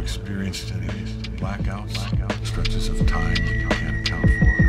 experienced any blackouts? Blackouts? Stretches of time that you can't account for?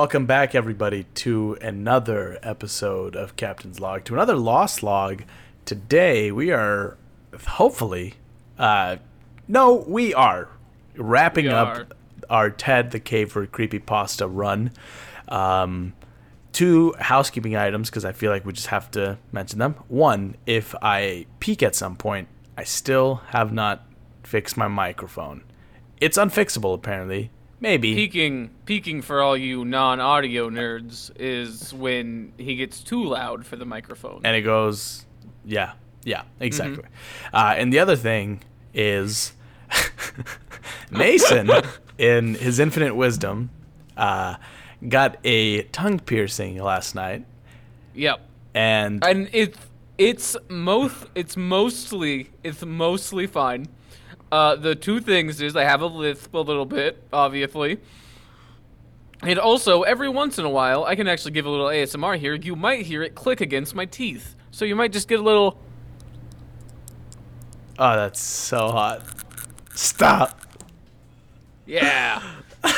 Welcome back, everybody, to another episode of Captain's Log, to another Lost Log. Today, we are hopefully, uh, no, we are wrapping We up are. our Ted the Caver creepypasta run. Um, two housekeeping items because I feel like we just have to mention them. One, if I peak at some point, I still have not fixed my microphone. It's unfixable, apparently. Maybe. Peaking, peaking for all you non-audio nerds is when he gets too loud for the microphone. and it goes, yeah, yeah, exactly. Uh, and the other thing is Mason, in his infinite wisdom, uh, got a tongue piercing last night, yep, and and it's it's most it's mostly it's mostly fine. Uh, the two things is I have a lisp a little bit, obviously. And also, every once in a while, I can actually give a little ASMR here. You might hear it click against my teeth. So you might just get a little. oh, that's so hot. Stop. Yeah.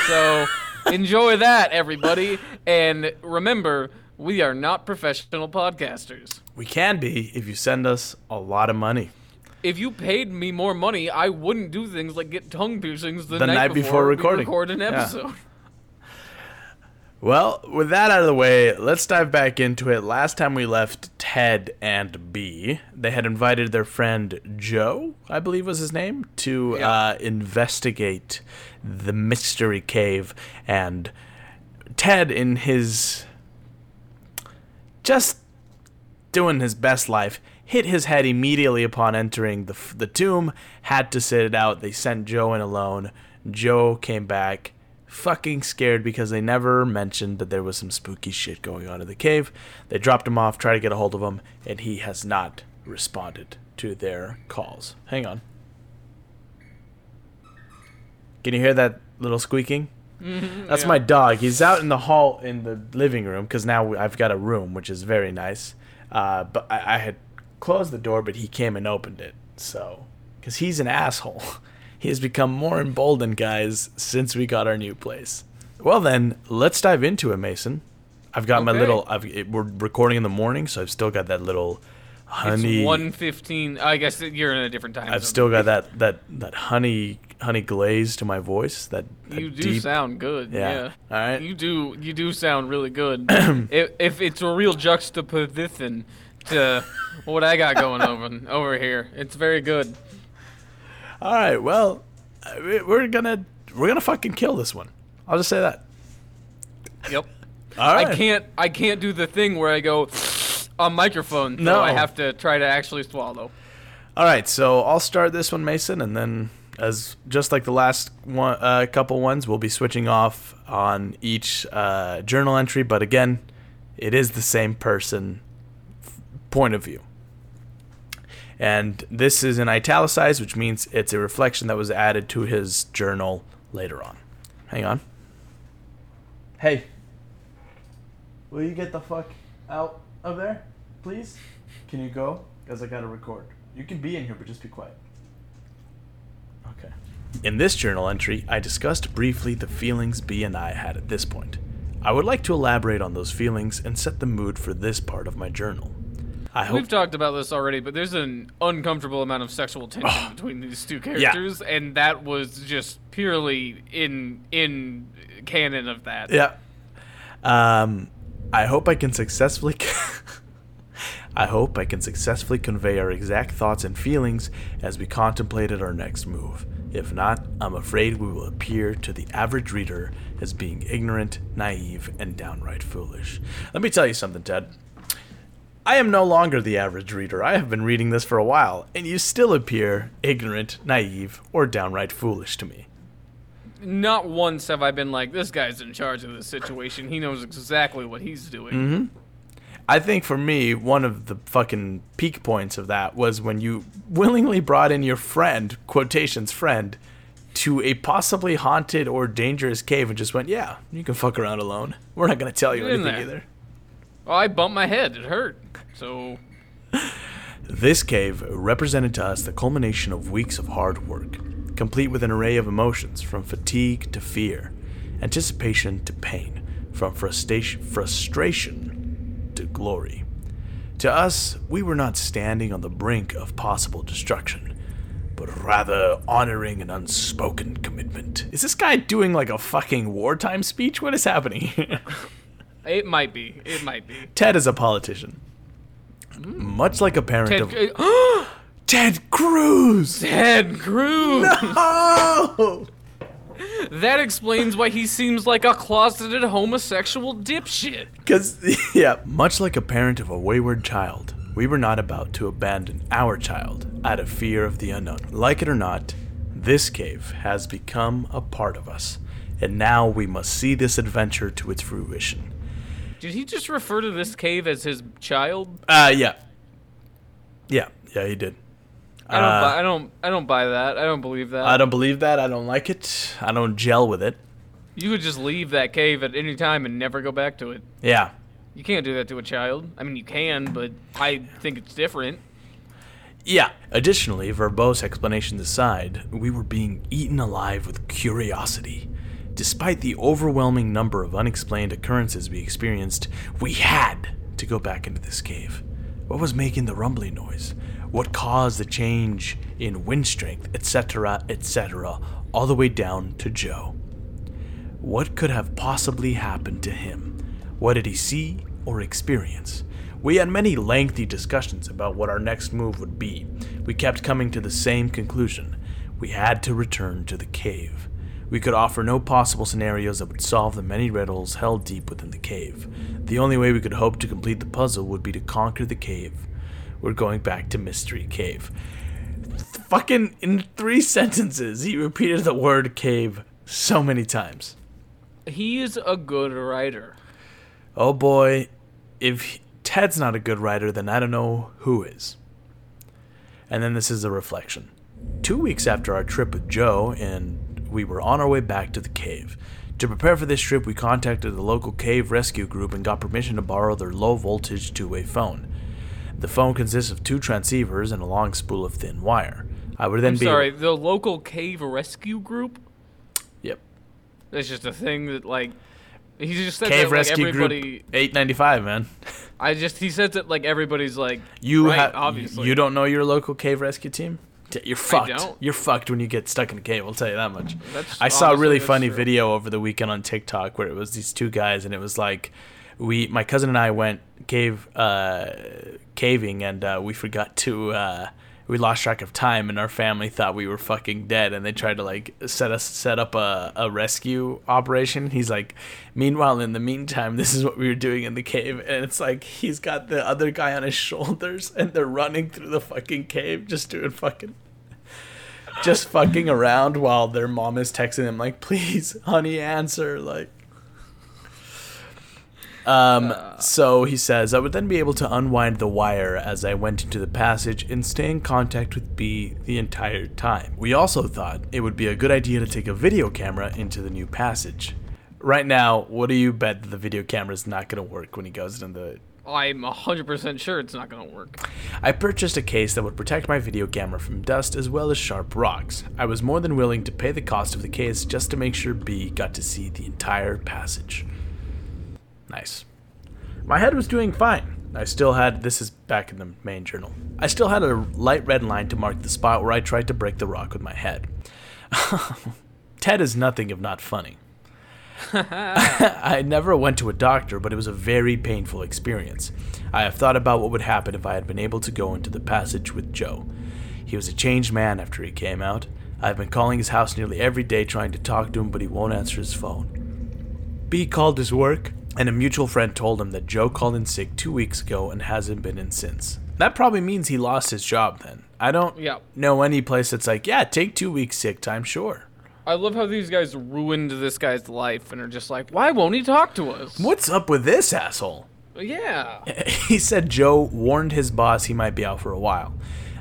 So enjoy that, everybody. And remember, we are not professional podcasters. We can be if you send us a lot of money. If you paid me more money, I wouldn't do things like get tongue piercings the, The night before we recording. record an Yeah. episode. Well, with that out of the way, let's dive back into it. Last time we left Ted and B, they had invited their friend Joe, I believe was his name, to Yeah. uh, investigate the mystery cave. And Ted, in his just doing his best life, hit his head immediately upon entering the, the tomb, had to sit it out. They sent Joe in alone. Joe came back fucking scared because they never mentioned that there was some spooky shit going on in the cave. They dropped him off, tried to get a hold of him, and he has not responded to their calls. Hang on. Can you hear that little squeaking? That's yeah. my dog. He's out in the hall in the living room because now I've got a room, which is very nice. Uh, but I, I had closed the door, but he came and opened it. So, because he's an asshole, he has become more emboldened, guys, since we got our new place. Well, then let's dive into it, Mason. I've got my little. I've, it, we're recording in the morning, so I've still got that little honey. It's one fifteen. I guess you're in a different time. I've zone. still got that that that honey honey glaze to my voice. That, that You do deep, sound good. Yeah. Yeah. All right. You do. You do sound really good. if, if it's a real juxtaposition to what I got going over over here, it's very good. All right. Well, uh, we- we're gonna we're gonna fucking kill this one. I'll just say that. Yep. All right. I can't. I can't do the thing where I go on microphone. So No. I have to try to actually swallow. All right. So I'll start this one, Mason, and then as just like the last one, uh, couple ones, we'll be switching off on each uh, journal entry. But again, it is the same person point of view. And this is in italicized, which means it's a reflection that was added to his journal later on. Hang on. Hey, will you get the fuck out of there, please? Can you go? Because I gotta record. You can be in here, but just be quiet. Okay. In this journal entry, I discussed briefly the feelings B and I had at this point. I would like to elaborate on those feelings and set the mood for this part of my journal. I hope We've talked about this already, but there's an uncomfortable amount of sexual tension between these two characters, and that was just purely in in canon of that. Yeah. Um, I hope I can successfully. I hope I can successfully convey our exact thoughts and feelings as we contemplated our next move. If not, I'm afraid we will appear to the average reader as being ignorant, naive, and downright foolish. Let me tell you something, Ted. I am no longer the average reader. I have been reading this for a while, and you still appear ignorant, naive, or downright foolish to me. Not once have I been like, this guy's in charge of the situation. He knows exactly what he's doing. Mm-hmm. I think for me, one of the fucking peak points of that was when you willingly brought in your friend, quotations friend, to a possibly haunted or dangerous cave and just went, yeah, you can fuck around alone. We're not going to tell you Get anything there." either. Oh, I bumped my head. It hurt. So, This cave represented to us the culmination of weeks of hard work, complete with an array of emotions from fatigue to fear, anticipation to pain, from frustration, frustration to glory. To us, we were not standing on the brink of possible destruction, but rather honoring an unspoken commitment. Is this guy doing like a fucking wartime speech? What is happening? it might be. It might be. Ted is a politician. Much like a parent Ted, of Ted Cruz. Ted Cruz. Oh! That explains why he seems like a closeted homosexual dipshit. Because, yeah, much like a parent of a wayward child, we were not about to abandon our child out of fear of the unknown. Like it or not, this cave has become a part of us, and now we must see this adventure to its fruition. Did he just refer to this cave as his child? Uh, yeah. Yeah, yeah, he did. I don't. Uh, buy, I don't. I don't buy that. I don't believe that. I don't believe that. I don't like it. I don't gel with it. You could just leave that cave at any time and never go back to it. Yeah. You can't do that to a child. I mean, you can, but I think it's different. Yeah. Additionally, verbose explanations aside, we were being eaten alive with curiosity. Despite the overwhelming number of unexplained occurrences we experienced, we had to go back into this cave. What was making the rumbling noise? What caused the change in wind strength, etc., etc., all the way down to Joe? What could have possibly happened to him? What did he see or experience? We had many lengthy discussions about what our next move would be. We kept coming to the same conclusion. We had to return to the cave. We could offer no possible scenarios that would solve the many riddles held deep within the cave. The only way we could hope to complete the puzzle would be to conquer the cave. We're going back to Mystery Cave. Fucking in three sentences, he repeated the word cave so many times. He's a good writer. Oh boy, if Ted's not a good writer, then I don't know who is. And then this is a reflection. Two weeks after our trip with Joe, and we were on our way back to the cave. To prepare for this trip, we contacted the local cave rescue group and got permission to borrow their low voltage two way phone. The phone consists of two transceivers and a long spool of thin wire. I would then I'm be sorry, the local cave rescue group. Yep. That's just a thing that like he just said Cave that, like, Rescue everybody. Group 895, man. I just he says that like everybody's like You right, have obviously you don't know your local cave rescue team? You're fucked. You're fucked when you get stuck in a cave. I'll tell you that much. That's- I saw a really funny true. video over the weekend on TikTok where it was these two guys and it was like we my cousin and I went cave uh caving and uh, we forgot to uh we lost track of time and our family thought we were fucking dead and they tried to like set us set up a, a rescue operation. He's like meanwhile in the meantime this is what we were doing in the cave. And it's like he's got the other guy on his shoulders and they're running through the fucking cave just doing fucking just fucking around while their mom is texting them like please honey answer like um, so he says, I would then be able to unwind the wire as I went into the passage and stay in contact with B the entire time. We also thought it would be a good idea to take a video camera into the new passage. Right now, what do you bet that the video camera is not going to work when he goes into the I'm hundred percent sure it's not gonna work. I purchased a case that would protect my video camera from dust as well as sharp rocks. I was more than willing to pay the cost of the case just to make sure B got to see the entire passage. Nice. My head was doing fine. I still had this is back in the main journal. I still had a light red line to mark the spot where I tried to break the rock with my head. Ted is nothing if not funny. I never went to a doctor, but it was a very painful experience. I have thought about what would happen if I had been able to go into the passage with Joe. He was a changed man after he came out. I've been calling his house nearly every day trying to talk to him, but he won't answer his phone. B called his work, and a mutual friend told him that Joe called in sick two weeks ago and hasn't been in since. That probably means he lost his job then. I don't Yeah. know any place that's like, yeah, take two weeks sick time, sure. I love how these guys ruined this guy's life and are just like, why won't he talk to us? What's up with this asshole? Yeah. he said Joe warned his boss he might be out for a while.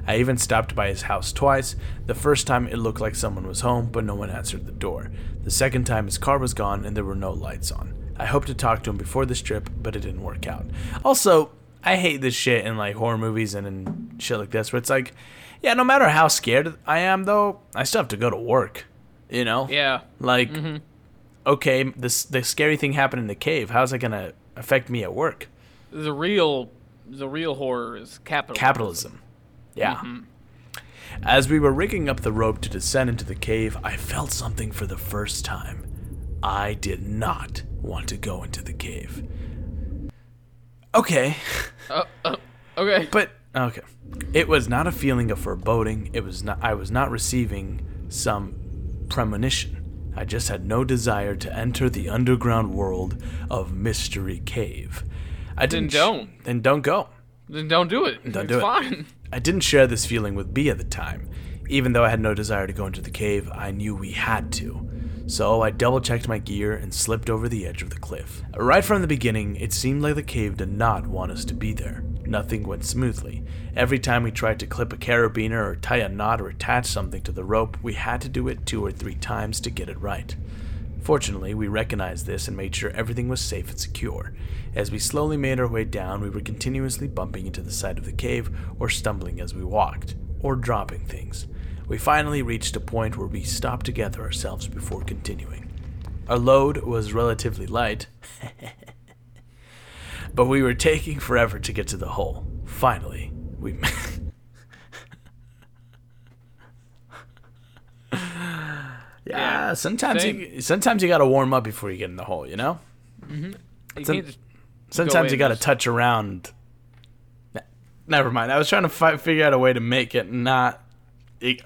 I even stopped by his house twice. The first time it looked like someone was home, but no one answered the door. The second time his car was gone and there were no lights on. I hoped to talk to him before this trip, but it didn't work out. Also, I hate this shit in like horror movies and in shit like this where it's like, yeah, no matter how scared I am though, I still have to go to work. You know? Yeah. Like, mm-hmm. okay, this the scary thing happened in the cave. How's it gonna affect me at work? The real the real horror is capitalism. Capitalism. Yeah. Mm-hmm. As we were rigging up the rope to descend into the cave, I felt something for the first time. I did not want to go into the cave. Okay, Uh. Okay. but okay. It was not a feeling of foreboding. It was not I was not receiving some premonition. I just had no desire to enter the underground world of Mystery Cave. I didn't sh- don't. then don't go. then don't do it. Don't it's do it. fine. I didn't share this feeling with B at the time. Even though I had no desire to go into the cave, I knew we had to. So I double checked my gear and slipped over the edge of the cliff. Right from the beginning, it seemed like the cave did not want us to be there. Nothing went smoothly. Every time we tried to clip a carabiner or tie a knot or attach something to the rope, we had to do it two or three times to get it right. Fortunately, we recognized this and made sure everything was safe and secure. As we slowly made our way down, we were continuously bumping into the side of the cave or stumbling as we walked, or dropping things. We finally reached a point where we stopped to gather ourselves before continuing. Our load was relatively light, but we were taking forever to get to the hole. Finally, we Yeah, sometimes same. you sometimes you got to warm up before you get in the hole, you know? Mm-hmm. You Some- Sometimes in you got to just- touch around. Never mind. I was trying to fi- figure out a way to make it not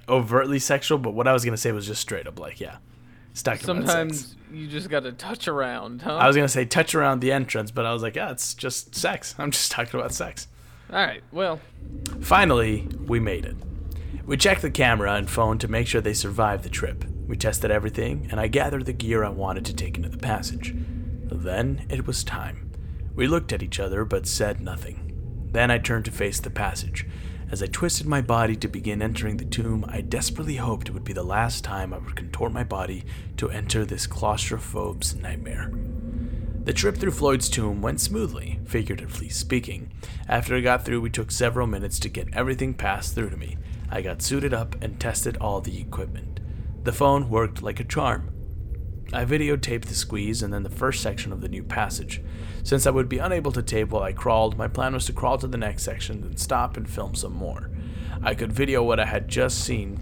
overtly sexual, but what I was to say was just straight up like, yeah. Stuck sometimes you just gotta touch around, huh? I was to say touch around the entrance, but I was like, yeah, it's just sex. I'm just talking about sex. Alright, well, Finally, we made it. We checked the camera and phone to make sure they survived the trip. We tested everything, and I gathered the gear I wanted to take into the passage. Then it was time. We looked at each other but said nothing. Then I turned to face the passage. As I twisted my body to begin entering the tomb, I desperately hoped it would be the last time I would contort my body to enter this claustrophobe's nightmare. The trip through Floyd's tomb went smoothly, figuratively speaking. After I got through, we took several minutes to get everything passed through to me. I got suited up and tested all the equipment. The phone worked like a charm. I videotaped the squeeze and then the first section of the new passage. Since I would be unable to tape while I crawled, my plan was to crawl to the next section, then stop and film some more. I could video what I had just seen,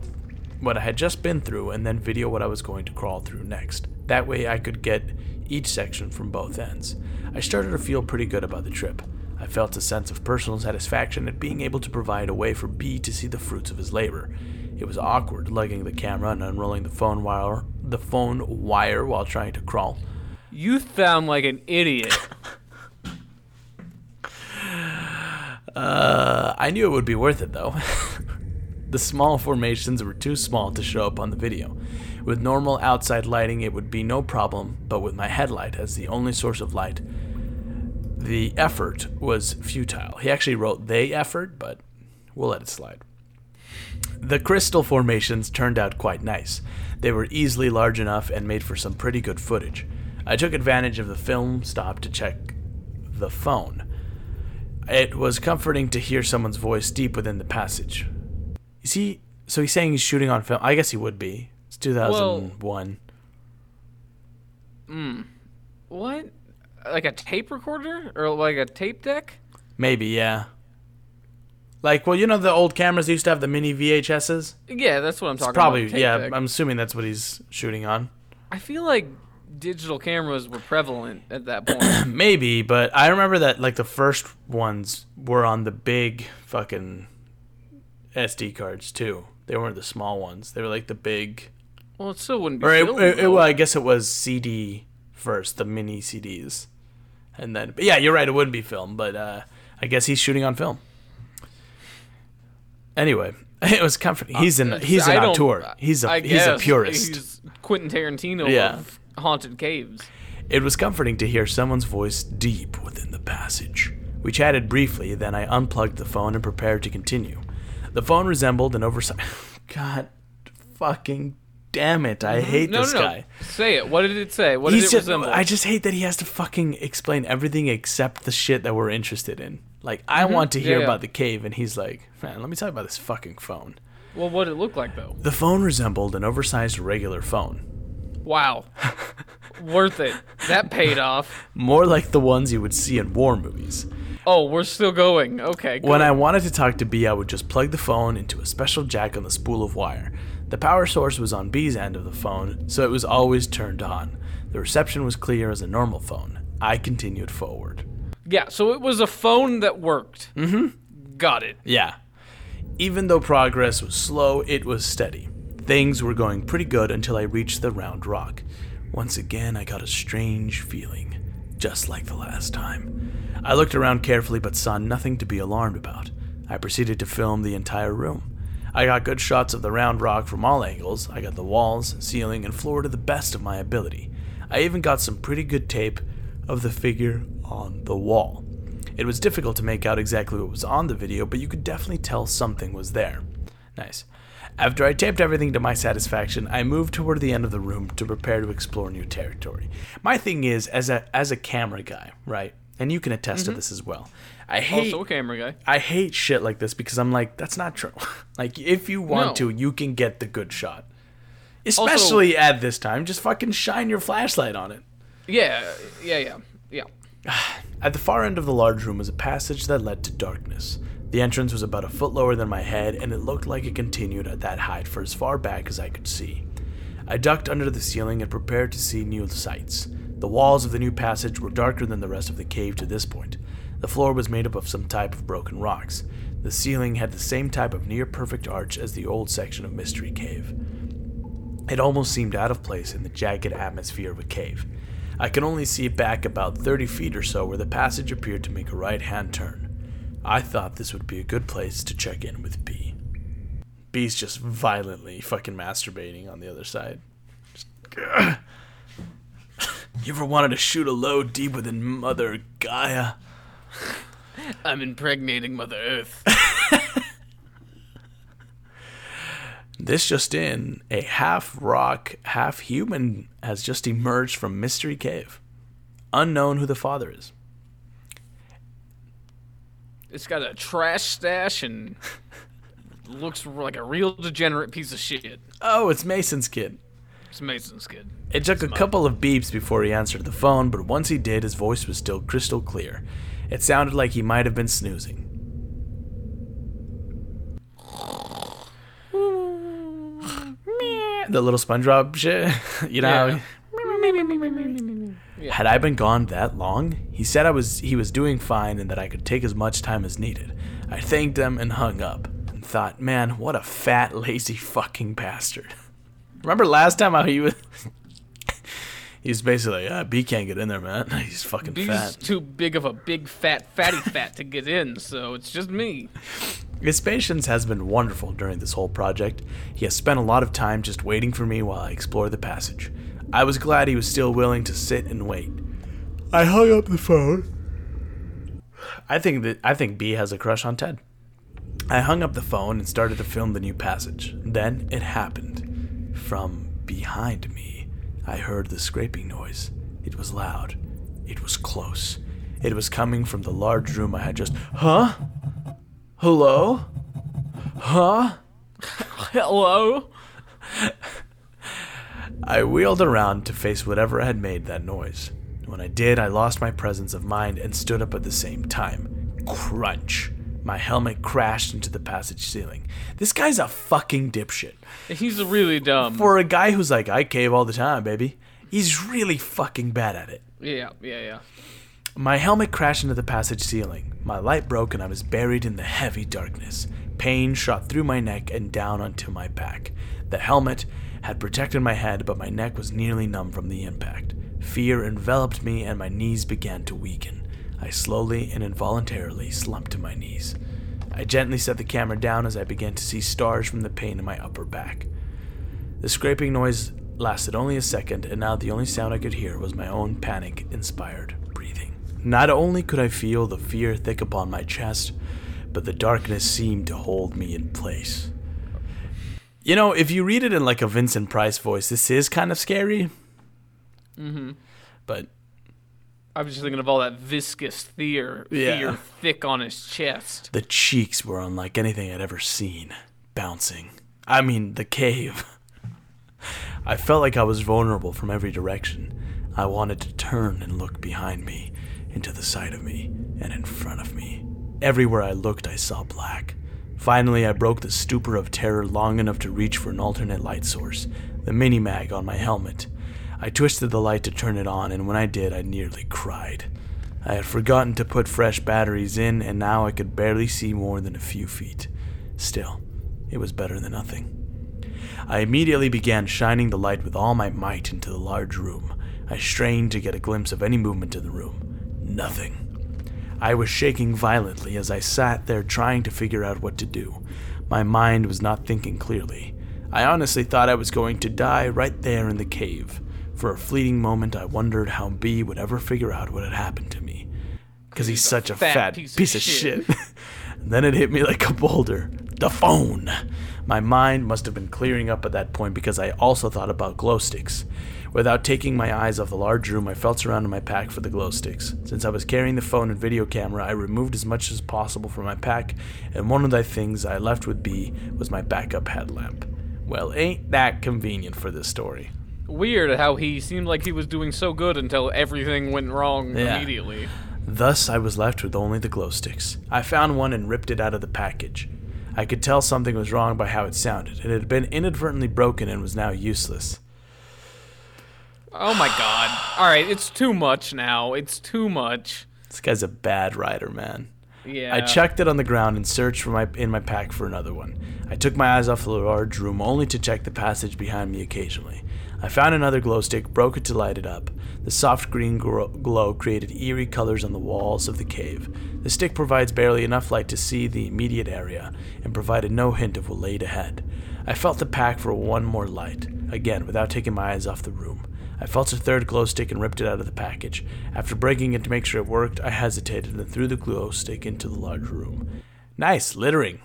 what I had just been through, and then video what I was going to crawl through next. That way I could get each section from both ends. I started to feel pretty good about the trip. I felt a sense of personal satisfaction at being able to provide a way for B to see the fruits of his labor. It was awkward lugging the camera and unrolling the phone wire, the phone wire while trying to crawl. you sound like an idiot. Uh, I knew it would be worth it though. the small formations were too small to show up on the video. With normal outside lighting, it would be no problem, but with my headlight as the only source of light, the effort was futile. He actually wrote they effort, but we'll let it slide. The crystal formations turned out quite nice. They were easily large enough and made for some pretty good footage. I took advantage of the film stop to check the phone. It was comforting to hear someone's voice deep within the passage. Is he? So he's saying he's shooting on film. I guess he would be. It's 2001. Hmm. what? Like a tape recorder or like a tape deck? Maybe, yeah. Like, well, you know the old cameras used to have the mini VHSs. Yeah, that's what I'm talking Probably, about. yeah. deck. I'm assuming that's what he's shooting on. I feel like digital cameras were prevalent at that point. Maybe, but I remember that like the first ones were on the big fucking SD cards too. They weren't the small ones. They were like the big. well, it still wouldn't be. Or it, it, it- well, I guess it was CD first, the mini CDs. and then but yeah, you're right. It wouldn't be film, but uh, I guess he's shooting on film. Anyway, it was comforting. He's an he's an Uh, auteur. He's a I he's a purist. He's Quentin Tarantino Yeah. of haunted caves. It was comforting to hear someone's voice deep within the passage. We chatted briefly, then I unplugged the phone and prepared to continue. The phone resembled an oversized. God fucking damn it. I hate No, this no, no. guy. Say it. What did it say? What He's did it just, resemble? I just hate that he has to fucking explain everything except the shit that we're interested in. Like, I want to Mm-hmm. Yeah, hear yeah. about the cave, and he's like, man, let me tell you about this fucking phone. well, what did it look like though? The phone resembled an oversized regular phone. Wow. Worth it. That paid off. More like the ones you would see in war movies. Oh, we're still going. Okay. Good. When I wanted to talk to B, I would just plug the phone into a special jack on the spool of wire. The power source was on B's end of the phone, so it was always turned on. The reception was clear as a normal phone. I continued forward. Yeah, so it was a phone that worked. Mm-hmm. Got it. Yeah. Even though progress was slow, it was steady. Things were going pretty good until I reached the round rock. Once again, I got a strange feeling, just like the last time. I looked around carefully but saw nothing to be alarmed about. I proceeded to film the entire room. I got good shots of the round rock from all angles. I got the walls, ceiling, and floor to the best of my ability. I even got some pretty good tape of the figure on the wall. It was difficult to make out exactly what was on the video, but you could definitely tell something was there. Nice. After I taped everything to my satisfaction, I moved toward the end of the room to prepare to explore new territory. My thing is, as a as a camera guy, right? And you can attest to mm-hmm. this as well. I hate Also a camera guy. I hate shit like this because I'm like, that's not true. like, if you want No. to, you can get the good shot. Especially at this time, just fucking shine your flashlight on it. Yeah, yeah, yeah, yeah. At the far end of the large room was a passage that led to darkness. The entrance was about a foot lower than my head, and it looked like it continued at that height for as far back as I could see. I ducked under the ceiling and prepared to see new sights. The walls of the new passage were darker than the rest of the cave to this point. The floor was made up of some type of broken rocks. The ceiling had the same type of near perfect arch as the old section of Mystery Cave. It almost seemed out of place in the jagged atmosphere of a cave. I could only see back about 30 feet or so where the passage appeared to make a right hand turn. I thought this would be a good place to check in with B. B's just violently fucking masturbating on the other side. Just, you ever wanted to shoot a load deep within Mother Gaia? I'm impregnating Mother Earth. This just in, a half rock, half human has just emerged from Mystery Cave. Unknown who the father is. It's got a trash stash and looks like a real degenerate piece of shit. Oh, it's Mason's kid. It's Mason's kid. It took a couple of beeps before he answered the phone, but once he did, his voice was still crystal clear. It sounded like he might have been snoozing. The little SpongeBob shit, you know. Yeah. Had I been gone that long? He said I was he was doing fine and that I could take as much time as needed. I thanked him and hung up and thought, man, what a fat, lazy fucking bastard. Remember last time how he was he was basically like, ah, B can't get in there, man. He's fucking He's fat. too big of a big fat fatty fat to get in, so it's just me. His patience has been wonderful during this whole project. He has spent a lot of time just waiting for me while I explore the passage. I was glad he was still willing to sit and wait. I hung up the phone. I think that I think B has a crush on Ted. I hung up the phone and started to film the new passage. Then it happened. From behind me, I heard the scraping noise. It was loud. It was close. It was coming from the large room I had just. Huh? Hello? Huh? Hello? I wheeled around to face whatever had made that noise. When I did, I lost my presence of mind and stood up at the same time. Crunch. My helmet crashed into the passage ceiling. This guy's a fucking dipshit. He's really dumb. For a guy who's like, I cave all the time, baby, he's really fucking bad at it. yeah, yeah, yeah. My helmet crashed into the passage ceiling. My light broke and I was buried in the heavy darkness. Pain shot through my neck and down onto my back. The helmet had protected my head, but my neck was nearly numb from the impact. Fear enveloped me and my knees began to weaken. I slowly and involuntarily slumped to my knees. I gently set the camera down as I began to see stars from the pain in my upper back. The scraping noise lasted only a second, and now the only sound I could hear was my own panic inspired breathing. Not only could I feel the fear thick upon my chest, but the darkness seemed to hold me in place. You know, if you read it in like a Vincent Price voice, this is kind of scary. Mm-hmm. But I was just thinking of all that viscous fear, Yeah. fear thick on his chest. the cheeks were unlike anything I'd ever seen, bouncing. I mean, the cave. I felt like I was vulnerable from every direction. I wanted to turn and look behind me, into the side of me, and in front of me. Everywhere I looked, I saw black. Finally, I broke the stupor of terror long enough to reach for an alternate light source, the mini mag on my helmet. I twisted the light to turn it on, and when I did, I nearly cried. I had forgotten to put fresh batteries in, and now I could barely see more than a few feet. Still, it was better than nothing. I immediately began shining the light with all my might into the large room. I strained to get a glimpse of any movement in the room. Nothing. I was shaking violently as I sat there trying to figure out what to do. My mind was not thinking clearly. I honestly thought I was going to die right there in the cave. For a fleeting moment, I wondered how B would ever figure out what had happened to me. Because he's such a fat fat, piece piece, of of shit. shit. then it hit me like a boulder. The phone! My mind must have been clearing up at that point because I also thought about glow sticks. Without taking my eyes off the large room, I felt around in my pack for the glow sticks. Since I was carrying the phone and video camera, I removed as much as possible from my pack, and one of the things I left with B was my backup headlamp. Well, ain't that convenient for this story? Weird how he seemed like he was doing so good until everything went wrong Yeah. immediately. Thus, I was left with only the glow sticks. I found one and ripped it out of the package. I could tell something was wrong by how it sounded. It had been inadvertently broken and was now useless. Oh my god. Alright, it's too much now. It's too much. This guy's a bad rider, man. Yeah. I checked it on the ground and searched for my in my pack for another one. I took my eyes off the large room only to check the passage behind me occasionally. I found another glow stick, broke it to light it up. The soft green glow created eerie colors on the walls of the cave. The stick provides barely enough light to see the immediate area and provided no hint of what laid ahead. I felt the pack for one more light, again without taking my eyes off the room. I felt a third glow stick and ripped it out of the package. After breaking it to make sure it worked, I hesitated and threw the glow stick into the large room. Nice littering.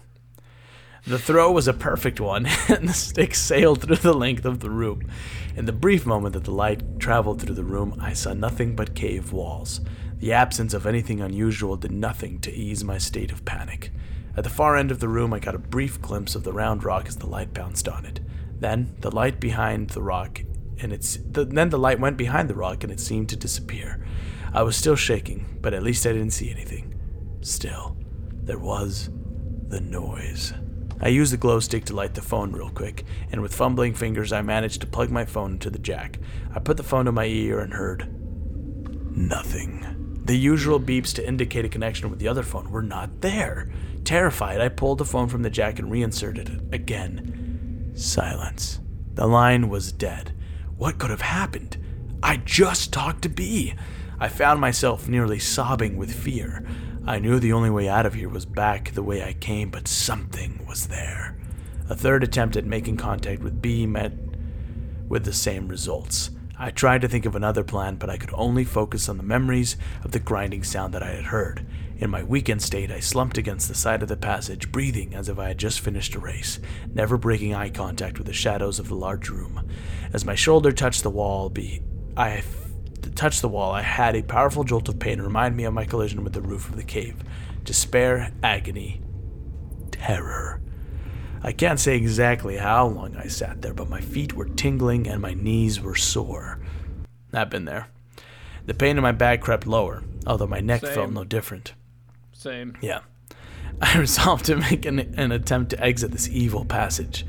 The throw was a perfect one, and the stick sailed through the length of the room. In the brief moment that the light traveled through the room, I saw nothing but cave walls. The absence of anything unusual did nothing to ease my state of panic. At the far end of the room, I got a brief glimpse of the round rock as the light bounced on it. Then the light behind the rock, and it's the, then the light went behind the rock, and it seemed to disappear. I was still shaking, but at least I didn't see anything. Still, there was the noise. I used the glow stick to light the phone real quick, and with fumbling fingers, I managed to plug my phone into the jack. I put the phone to my ear and heard nothing. The usual beeps to indicate a connection with the other phone were not there. Terrified, I pulled the phone from the jack and reinserted it again. Silence. The line was dead. What could have happened? I just talked to B. I found myself nearly sobbing with fear. I knew the only way out of here was back the way I came, but something was there. A third attempt at making contact with B met with the same results. I tried to think of another plan, but I could only focus on the memories of the grinding sound that I had heard. In my weakened state, I slumped against the side of the passage, breathing as if I had just finished a race, never breaking eye contact with the shadows of the large room. As my shoulder touched the wall, I touched the wall, I had a powerful jolt of pain remind me of my collision with the roof of the cave. Despair, agony, terror. I can't say exactly how long I sat there, but my feet were tingling and my knees were sore. I've been there. The pain in my back crept lower, although my neck felt no different. Same. Yeah. I resolved to make an, an attempt to exit this evil passage.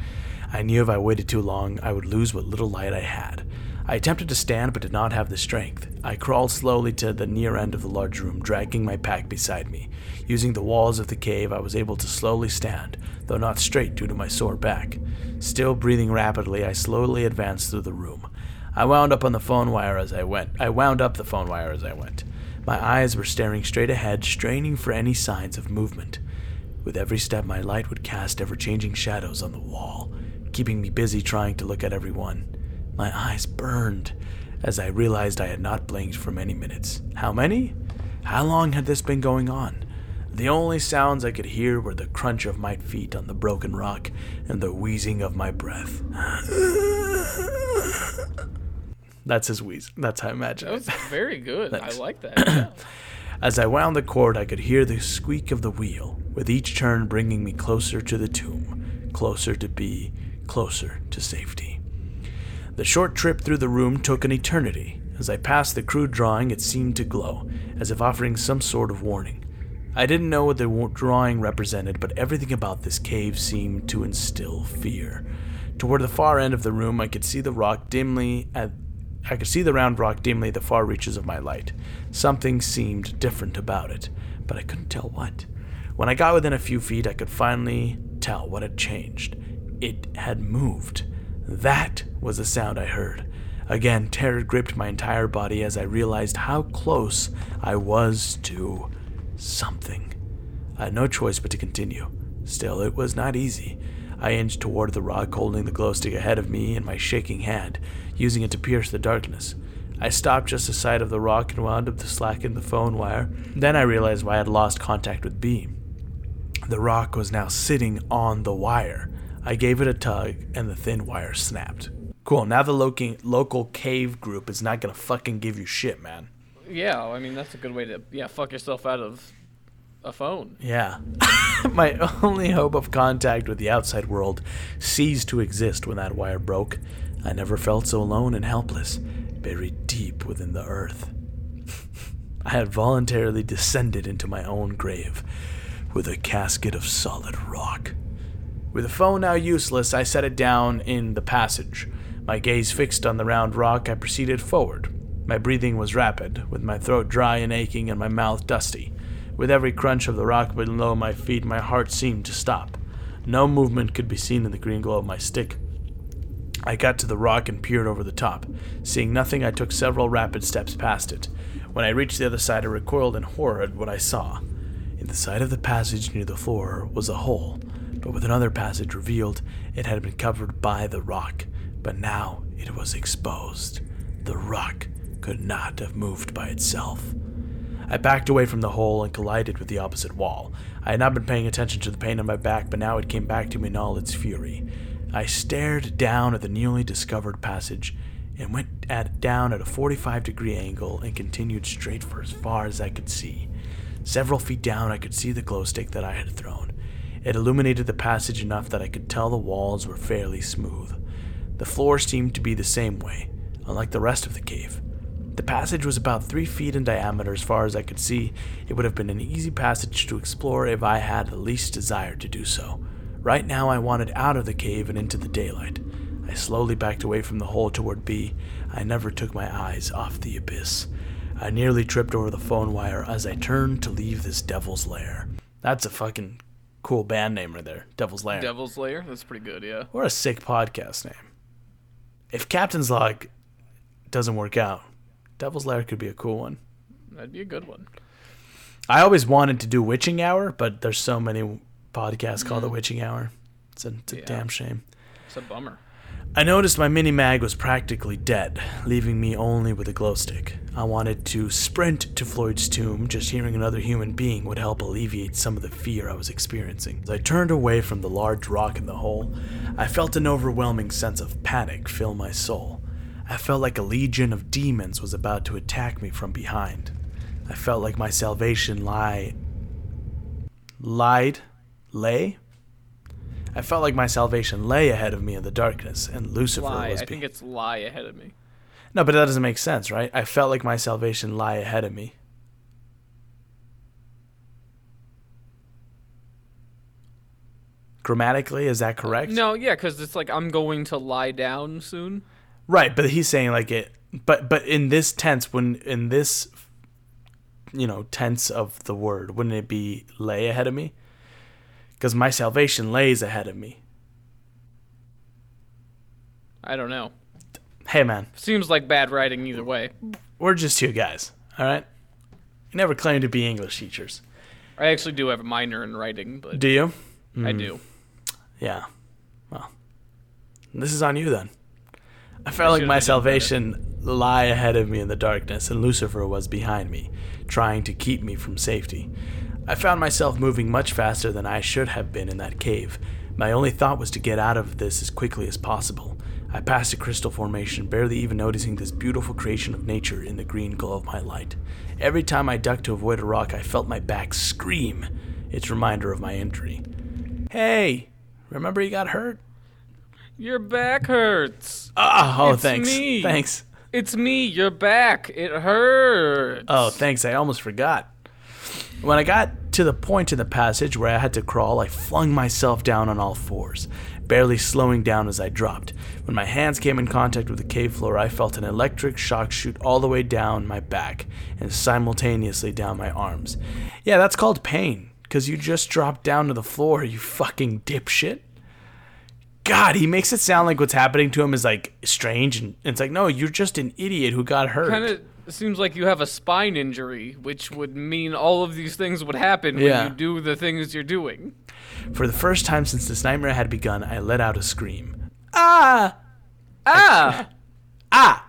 I knew if I waited too long, I would lose what little light I had. I attempted to stand but did not have the strength. I crawled slowly to the near end of the large room, dragging my pack beside me. Using the walls of the cave, I was able to slowly stand, though not straight due to my sore back. Still breathing rapidly, I slowly advanced through the room. I wound up on the phone wire as I went. I wound up the phone wire as I went. My eyes were staring straight ahead, straining for any signs of movement. With every step, my light would cast ever changing shadows on the wall, keeping me busy trying to look at everyone. My eyes burned as I realized I had not blinked for many minutes. How many? How long had this been going on? The only sounds I could hear were the crunch of my feet on the broken rock and the wheezing of my breath. That's his wheeze. That's how I imagine That it. was very good. I like that. Yeah. As I wound the cord, I could hear the squeak of the wheel, with each turn bringing me closer to the tomb, closer to B, closer to safety. The short trip through the room took an eternity. As I passed the crude drawing, it seemed to glow, as if offering some sort of warning. I didn't know what the drawing represented, but everything about this cave seemed to instill fear. Toward the far end of the room, I could see the rock dimly at I could see the round rock dimly at the far reaches of my light. Something seemed different about it, but I couldn't tell what. When I got within a few feet, I could finally tell what had changed. It had moved. That was the sound I heard. Again, terror gripped my entire body as I realized how close I was to something. I had no choice but to continue. Still, it was not easy. I inched toward the rock, holding the glow stick ahead of me in my shaking hand, using it to pierce the darkness. I stopped just aside of the rock and wound up to slacken the phone wire. Then I realized why I had lost contact with B. The rock was now sitting on the wire. I gave it a tug, and the thin wire snapped. Cool, now the local, local cave group is not gonna fucking give you shit, man. yeah, I mean that's a good way to yeah fuck yourself out of a phone. Yeah. My only hope of contact with the outside world ceased to exist when that wire broke. I never felt so alone and helpless, buried deep within the earth. I had voluntarily descended into my own grave with a casket of solid rock. With the phone now useless, I set it down in the passage. My gaze fixed on the round rock, I proceeded forward. My breathing was rapid, with my throat dry and aching and my mouth dusty. With every crunch of the rock below my feet, my heart seemed to stop. No movement could be seen in the green glow of my stick. I got to the rock and peered over the top. Seeing nothing, I took several rapid steps past it. When I reached the other side, I recoiled in horror at what I saw. In the side of the passage near the floor was a hole, but with another passage revealed, it had been covered by the rock. But now it was exposed. The rock could not have moved by itself. I backed away from the hole and collided with the opposite wall. I had not been paying attention to the pain on my back, but now it came back to me in all its fury. I stared down at the newly discovered passage and went at down at a 45 degree angle and continued straight for as far as I could see. Several feet down, I could see the glow stick that I had thrown. It illuminated the passage enough that I could tell the walls were fairly smooth. The floor seemed to be the same way, unlike the rest of the cave. The passage was about three feet in diameter as far as I could see. It would have been an easy passage to explore if I had the least desire to do so. Right now, I wanted out of the cave and into the daylight. I slowly backed away from the hole toward B. I never took my eyes off the abyss. I nearly tripped over the phone wire as I turned to leave this devil's lair. That's a fucking cool band name right there, Devil's Lair. Devil's Lair. That's pretty good. Yeah. Or a sick podcast name. If Captain's Log doesn't work out, Devil's Lair could be a cool one. That'd be a good one. I always wanted to do Witching Hour, but there's so many podcasts called The mm. Witching Hour. It's a, it's a Yeah. damn shame. It's a bummer. I noticed my mini mag was practically dead, leaving me only with a glow stick. I wanted to sprint to Floyd's tomb, just hearing another human being would help alleviate some of the fear I was experiencing. As I turned away from the large rock in the hole, I felt an overwhelming sense of panic fill my soul. I felt like a legion of demons was about to attack me from behind. I felt like my salvation lie lied lay I felt like my salvation lay ahead of me in the darkness, and Lucifer Lie. was. I be- think it's lie ahead of me. no, but that doesn't make sense, right? I felt like my salvation lie ahead of me. Grammatically, is that correct? No, yeah, because it's like I'm going to lie down soon. Right, but he's saying like it. But but in this tense, when in this, you know, tense of the word, wouldn't it be lay ahead of me? Because my salvation lays ahead of me. I don't know. Hey, man, Seems like bad writing either way. we're just two guys, all right? We never claimed to be English teachers. I actually do have a minor in writing, but Do you? I mm. do. Yeah. Well, this is on you then. I felt like my salvation lie ahead of me in the darkness, and Lucifer was behind me, trying to keep me from safety. I found myself moving much faster than I should have been in that cave. My only thought was to get out of this as quickly as possible. I passed a crystal formation, barely even noticing this beautiful creation of nature in the green glow of my light. Every time I ducked to avoid a rock, I felt my back scream, its reminder of my injury. Hey, remember you got hurt? Your back hurts. Ah, oh, It's thanks. me. Thanks. It's me, your back. It hurts. Oh, thanks. I almost forgot. When I got to the point in the passage where I had to crawl, I flung myself down on all fours, barely slowing down as I dropped. When my hands came in contact with the cave floor, I felt an electric shock shoot all the way down my back and simultaneously down my arms. Yeah, that's called pain, because you just dropped down to the floor, you fucking dipshit. God, he makes it sound like what's happening to him is like strange, and it's like, no, you're just an idiot who got hurt. Kind of seems like you have a spine injury, which would mean all of these things would happen Yeah. when you do the things you're doing. For the first time since this nightmare had begun, I let out a scream. Ah! Ah! Ah!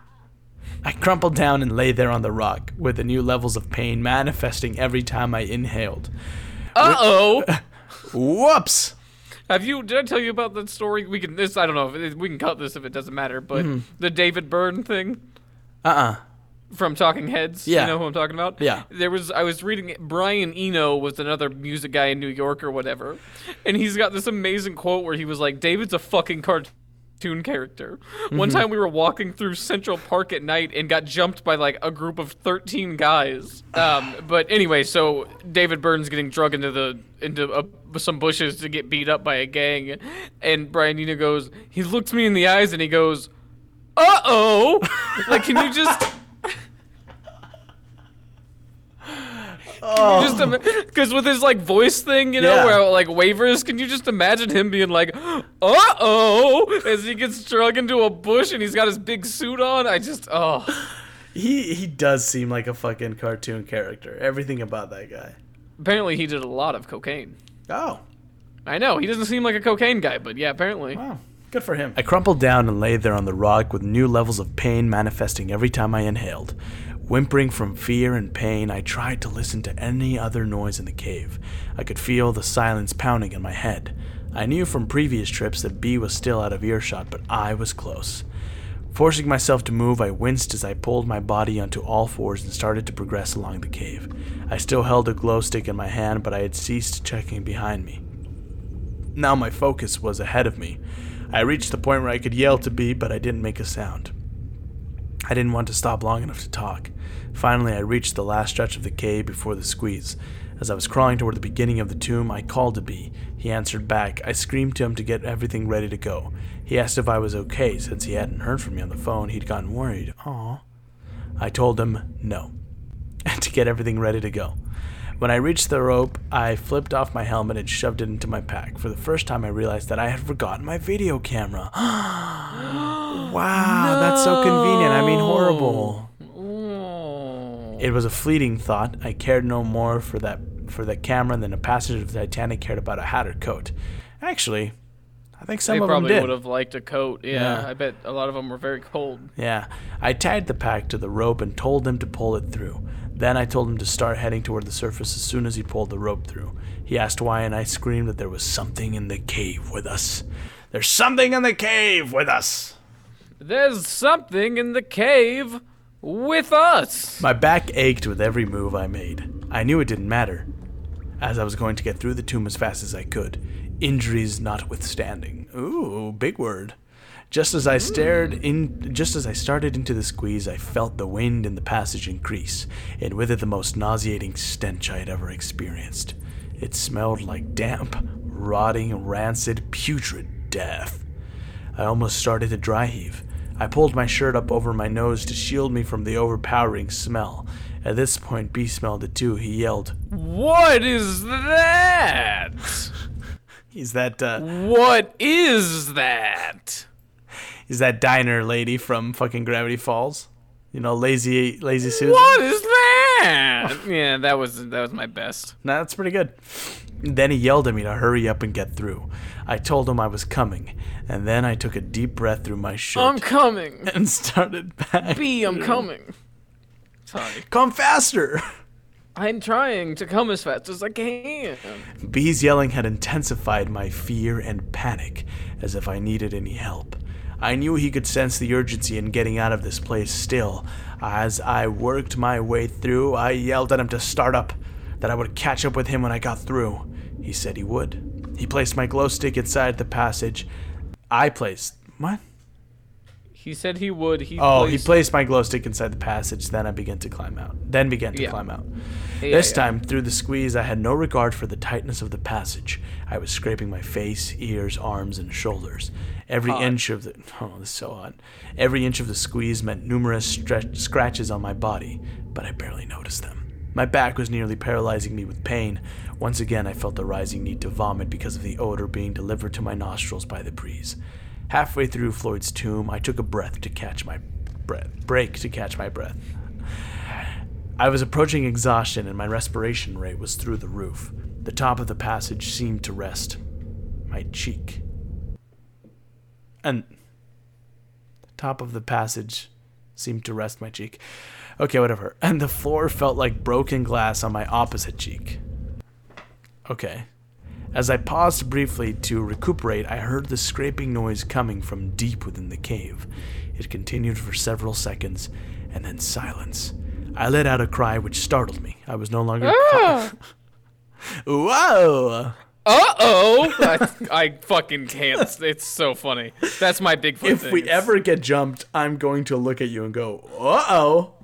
I crumpled down and lay there on the rock, with the new levels of pain manifesting every time I inhaled. Uh oh! Whoops! Have you? Did I tell you about that story? We can. This I don't know. If it, we can cut this if it doesn't matter. But Mm-hmm. the David Byrne thing Uh uh from Talking Heads. Yeah. You know who I'm talking about? Yeah. There was. I was reading. Brian Eno was another music guy in New York or whatever, and he's got this amazing quote where he was like, "David's a fucking cartoon." character. One Mm-hmm. time we were walking through Central Park at night and got jumped by like a group of 13 guys. Um, but anyway, so David Byrne's getting drug into the into a, some bushes to get beat up by a gang, and Brian Eno goes, he looks me in the eyes and he goes, "Uh oh!" like, can you just? Just because with his like voice thing, you know, Yeah. where like wavers, can you just imagine him being like, "Uh oh," as he gets drug into a bush and he's got his big suit on? I just, oh, He he does seem like a fucking cartoon character. Everything about that guy. apparently he did a lot of cocaine. Oh. I know he doesn't seem like a cocaine guy, but yeah, apparently. Wow. Good for him. I crumpled down and lay there on the rock with new levels of pain manifesting every time I inhaled. Whimpering from fear and pain, I tried to listen to any other noise in the cave. I could feel the silence pounding in my head. I knew from previous trips that B was still out of earshot, but I was close. Forcing myself to move, I winced as I pulled my body onto all fours and started to progress along the cave. I still held a glow stick in my hand, but I had ceased checking behind me. Now my focus was ahead of me. I reached the point where I could yell to B, but I didn't make a sound. I didn't want to stop long enough to talk. Finally, I reached the last stretch of the cave before the squeeze. As I was crawling toward the beginning of the tomb, I called to B. He answered back. I screamed to him to get everything ready to go. He asked if I was okay, since he hadn't heard from me on the phone. He'd gotten worried. Aw. I told him no, and to get everything ready to go. When I reached the rope, I flipped off my helmet and shoved it into my pack. For the first time, I realized that I had forgotten my video camera. wow, that's so convenient. I mean, horrible. It was a fleeting thought. I cared no more for that for that camera than a passenger of the Titanic cared about a hat or coat. Actually, I think some They of them probably did. would have liked a coat. Yeah, Yeah. I bet a lot of them were very cold. Yeah. I tied the pack to the rope and told him to pull it through. Then I told him to start heading toward the surface as soon as he pulled the rope through. He asked why, and I screamed that there was something in the cave with us. There's something in the cave with us! There's something in the cave with us. My back ached with every move I made. I knew it didn't matter, as I was going to get through the tomb as fast as I could, injuries notwithstanding. Ooh, big word. Just as I hmm. stared in just as I started into the squeeze, I felt the wind in the passage increase, and with it the most nauseating stench I had ever experienced. It smelled like damp, rotting, rancid, putrid death. I almost started to dry heave. I pulled my shirt up over my nose to shield me from the overpowering smell. At this point, B smelled it too. He yelled, What is that? He's that, uh, What is that? He's that diner lady from fucking Gravity Falls. You know, lazy lazy Susan. What is that? yeah, that was that was my best. Nah, that's pretty good. Then he yelled at me to hurry up and get through. I told him I was coming, and then I took a deep breath through my shirt I'm coming. and started back. B, I'm coming. Sorry. Come faster! I'm trying to come as fast as I can. B's yelling had intensified my fear and panic, as if I needed any help. I knew he could sense the urgency in getting out of this place still. As I worked my way through, I yelled at him to start up, that I would catch up with him when I got through. He said he would. He placed my glow stick inside the passage. I placed. What? He said he would. He Oh, he placed- placed my glow stick inside the passage. Then I began to climb out. Then began to Yeah. climb out. Yeah, this yeah. time, through the squeeze, I had no regard for the tightness of the passage. I was scraping my face, ears, arms, and shoulders. Every Hot. inch of the oh, this is so hot. Every inch of the squeeze meant numerous stre- scratches on my body, but I barely noticed them. My back was nearly paralyzing me with pain. Once again, I felt the rising need to vomit because of the odor being delivered to my nostrils by the breeze. Halfway through Floyd's tomb, I took a breath to catch my breath, break to catch my breath. I was approaching exhaustion and my respiration rate was through the roof. The top of the passage seemed to rest my cheek. And the top of the passage seemed to rest my cheek. Okay, whatever. And the floor felt like broken glass on my opposite cheek. Okay. As I paused briefly to recuperate, I heard the scraping noise coming from deep within the cave. It continued for several seconds, and then silence. I let out a cry which startled me. I was no longer. Ah! Whoa! Uh oh! I, I fucking can't. It's so funny. That's my Bigfoot If thing. we ever get jumped, I'm going to look at you and go, uh oh!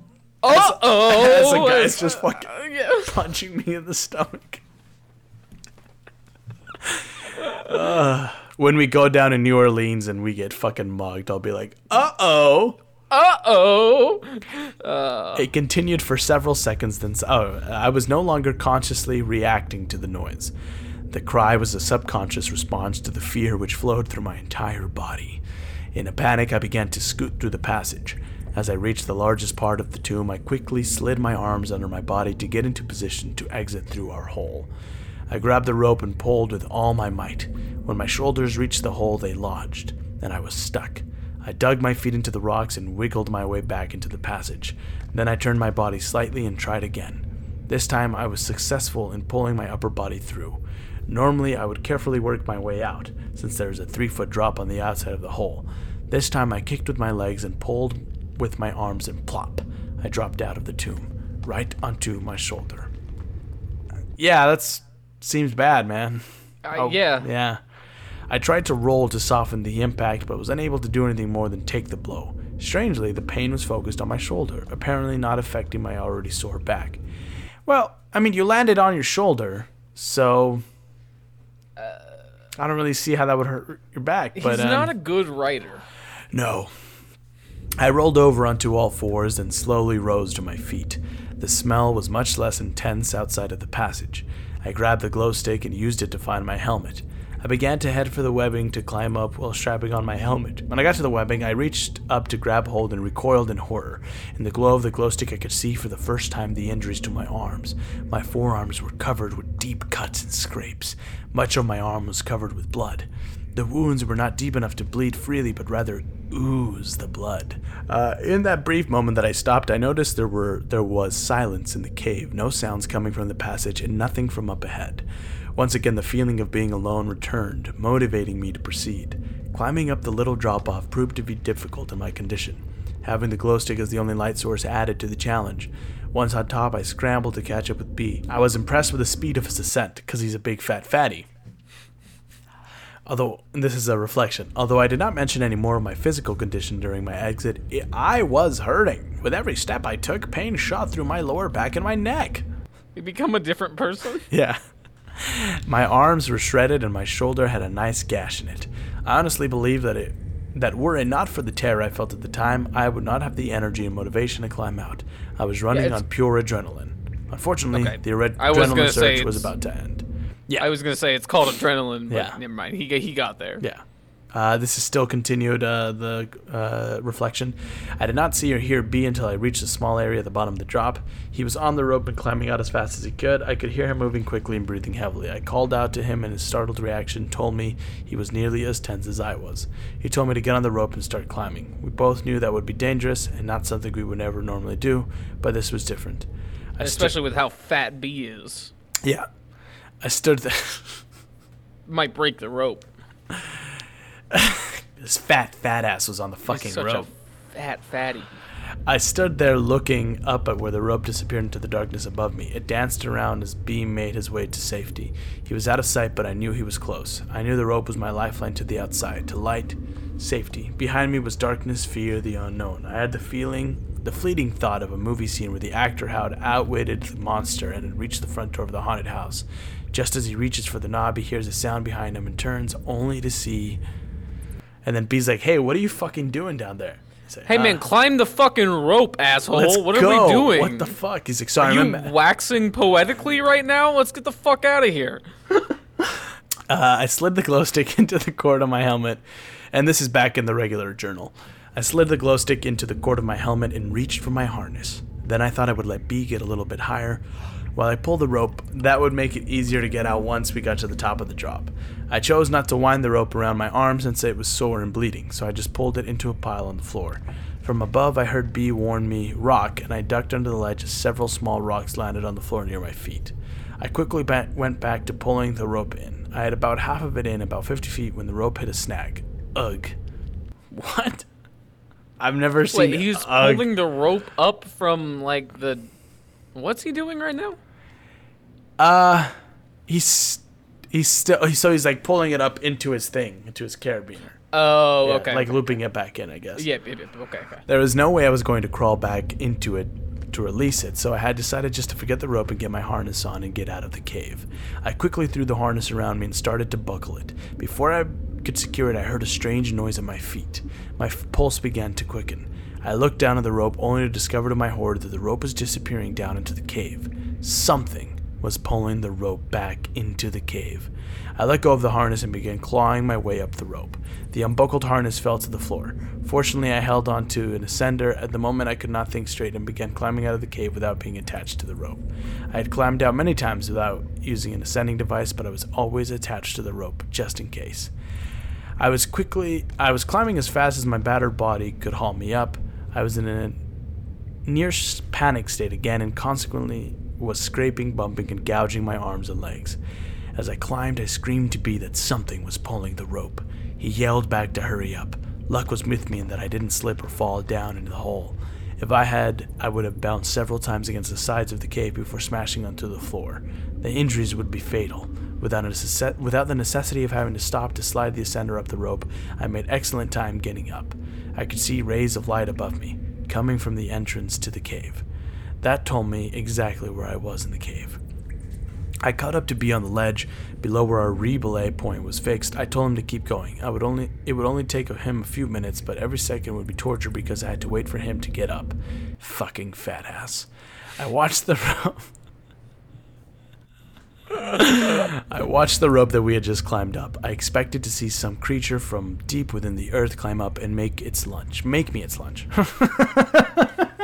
Uh oh! As a guy's just fucking Yeah. punching me in the stomach. Uh, when we go down to New Orleans and we get fucking mugged, I'll be like, uh oh! Uh oh! Uh. It continued for several seconds, then. Oh, I was no longer consciously reacting to the noise. The cry was a subconscious response to the fear which flowed through my entire body. In a panic, I began to scoot through the passage. As I reached the largest part of the tomb, I quickly slid my arms under my body to get into position to exit through our hole. I grabbed the rope and pulled with all my might. When my shoulders reached the hole, they lodged, and I was stuck. I dug my feet into the rocks and wiggled my way back into the passage. Then I turned my body slightly and tried again. This time I was successful in pulling my upper body through. Normally I would carefully work my way out, since there is a three foot drop on the outside of the hole. This time I kicked with my legs and pulled with my arms, and plop, I dropped out of the tomb, right onto my shoulder. Yeah, that seems bad, man. Uh, yeah. Yeah. I tried to roll to soften the impact, but was unable to do anything more than take the blow. Strangely, the pain was focused on my shoulder, apparently not affecting my already sore back. Well, I mean, you landed on your shoulder, so. I don't really see how that would hurt your back, but. He's um, not a good writer. no. I rolled over onto all fours and slowly rose to my feet. The smell was much less intense outside of the passage. I grabbed the glow stick and used it to find my helmet. I began to head for the webbing to climb up while strapping on my helmet. When I got to the webbing, I reached up to grab hold and recoiled in horror. In the glow of the glow stick, I could see for the first time the injuries to my arms. My forearms were covered with deep cuts and scrapes. Much of my arm was covered with blood. The wounds were not deep enough to bleed freely, but rather ooze the blood. Uh, in that brief moment that I stopped, I noticed there were there was silence in the cave, no sounds coming from the passage, and nothing from up ahead. Once again, the feeling of being alone returned, motivating me to proceed. Climbing up the little drop off proved to be difficult in my condition. Having the glow stick as the only light source added to the challenge. Once on top, I scrambled to catch up with B. I was impressed with the speed of his ascent, because he's a big fat fatty. Although, and this is a reflection, although I did not mention any more of my physical condition during my exit, i I was hurting. With every step I took, pain shot through my lower back and my neck. You become a different person. Yeah. My arms were shredded and my shoulder had a nice gash in it. I honestly believe that it that were it not for the terror I felt at the time, I would not have the energy and motivation to climb out. I was running it's- on pure adrenaline. Unfortunately, Okay. the red- was adrenaline gonna surge was about to end. Yeah. I was gonna say it's called adrenaline, but Yeah. never mind. He he got there. Yeah. Uh, this is still continued uh, the uh, reflection. I did not see or hear B until I reached a small area at the bottom of the drop. He was on the rope and climbing out as fast as he could. I could hear him moving quickly and breathing heavily. I called out to him, and his startled reaction told me he was nearly as tense as I was. He told me to get on the rope and start climbing. We both knew that would be dangerous and not something we would ever normally do, but this was different. I stu- Especially with how fat B is. yeah. I stood there. Might break the rope. this fat, fat ass was on the fucking such rope. a fat fatty. I stood there looking up at where the rope disappeared into the darkness above me. It danced around as B made his way to safety. He was out of sight, but I knew he was close. I knew the rope was my lifeline to the outside, to light, safety. Behind me was darkness, fear, the unknown. I had the feeling, the fleeting thought of a movie scene where the actor had outwitted the monster and had reached the front door of the haunted house. Just as he reaches for the knob, he hears a sound behind him and turns, only to see. And then B's like, "Hey, what are you fucking doing down there?" Hey man, "Ah, climb the fucking rope, asshole. what are go. we doing? What the fuck?" He's like, "Sorry, Are you I'm." waxing poetically right now? Let's get the fuck out of here. Uh, I slid the glow stick into the cord on my helmet, and this is back in the regular journal. I slid the glow stick into the cord of my helmet and reached for my harness. Then I thought I would let B get a little bit higher. While I pulled the rope, that would make it easier to get out once we got to the top of the drop. I chose not to wind the rope around my arm since it was sore and bleeding, so I just pulled it into a pile on the floor. From above, I heard B warn me, rock, and I ducked under the ledge as several small rocks landed on the floor near my feet. I quickly ba- went back to pulling the rope in. I had about half of it in, about 50 feet, when the rope hit a snag. Ugh. What? I've never seen Wait, he's ugh. pulling the rope up from like the. What's he doing right now? Uh, he's he's still so he's like pulling it up into his thing, into his carabiner. Oh, Yeah, okay. Like looping it back in, I guess. Yep, yep, yep. Okay, okay. There was no way I was going to crawl back into it to release it, so I had decided just to forget the rope and get my harness on and get out of the cave. I quickly threw the harness around me and started to buckle it. Before I could secure it, I heard a strange noise at my feet. My f- pulse began to quicken. I looked down at the rope only to discover to my horror that the rope was disappearing down into the cave. Something was pulling the rope back into the cave. I let go of the harness and began clawing my way up the rope. The unbuckled harness fell to the floor. Fortunately, I held on to an ascender. At the moment, I could not think straight and began climbing out of the cave without being attached to the rope. I had climbed out many times without using an ascending device, but I was always attached to the rope, just in case. I was quickly I was climbing as fast as my battered body could haul me up. I was in a near panic state again and consequently was scraping, bumping, and gouging my arms and legs. As I climbed, I screamed to B that something was pulling the rope. He yelled back to hurry up. Luck was with me in that I didn't slip or fall down into the hole. If I had, I would have bounced several times against the sides of the cave before smashing onto the floor. The injuries would be fatal. Without, without the necessity of having to stop to slide the ascender up the rope, I made excellent time getting up. I could see rays of light above me, coming from the entrance to the cave. That told me exactly where I was in the cave. I caught up to B on the ledge below where our relay point was fixed. I told him to keep going. I would only it would only take him a few minutes, but every second would be torture because I had to wait for him to get up. Fucking fat ass. I watched the rope. I watched the rope that we had just climbed up. I expected to see some creature from deep within the earth climb up and make its lunch. Make me its lunch.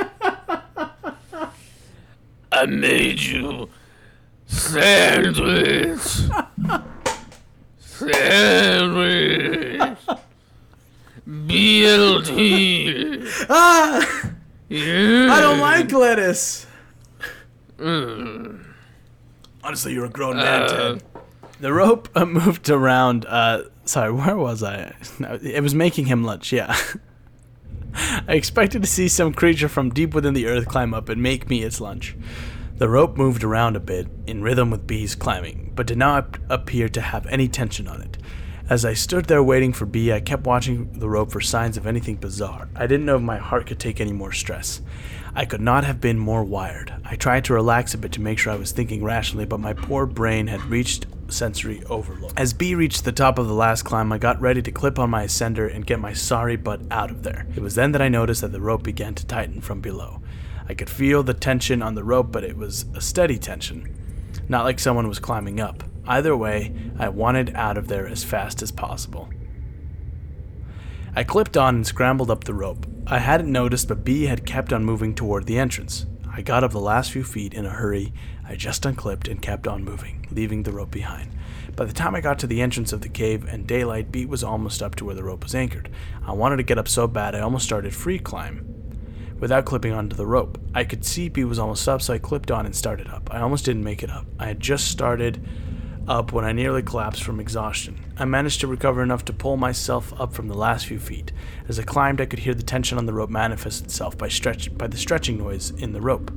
I made you sandwich. sandwich. BLT. ah! Yeah. I don't like lettuce. Honestly, you're a grown man, Ted. The rope uh, moved around. Uh, sorry, where was I? No, it was making him lunch. Yeah. I expected to see some creature from deep within the earth climb up and make me its lunch. The rope moved around a bit, in rhythm with B's climbing, but did not appear to have any tension on it. As I stood there waiting for B, I kept watching the rope for signs of anything bizarre. I didn't know if my heart could take any more stress. I could not have been more wired. I tried to relax a bit to make sure I was thinking rationally, but my poor brain had reached sensory overload. As B reached the top of the last climb, I got ready to clip on my ascender and get my sorry butt out of there. It was then that I noticed that the rope began to tighten from below. I could feel the tension on the rope, but it was a steady tension, not like someone was climbing up. Either way, I wanted out of there as fast as possible. I clipped on and scrambled up the rope. I hadn't noticed, but B had kept on moving toward the entrance. I got up the last few feet in a hurry. I just unclipped and kept on moving, leaving the rope behind. By the time I got to the entrance of the cave and daylight, Beat was almost up to where the rope was anchored. I wanted to get up so bad I almost started free climb without clipping onto the rope. I could see Beat was almost up, so I clipped on and started up. I almost didn't make it up. I had just started up when I nearly collapsed from exhaustion. I managed to recover enough to pull myself up from the last few feet. As I climbed, I could hear the tension on the rope manifest itself by stretch by the stretching noise in the rope.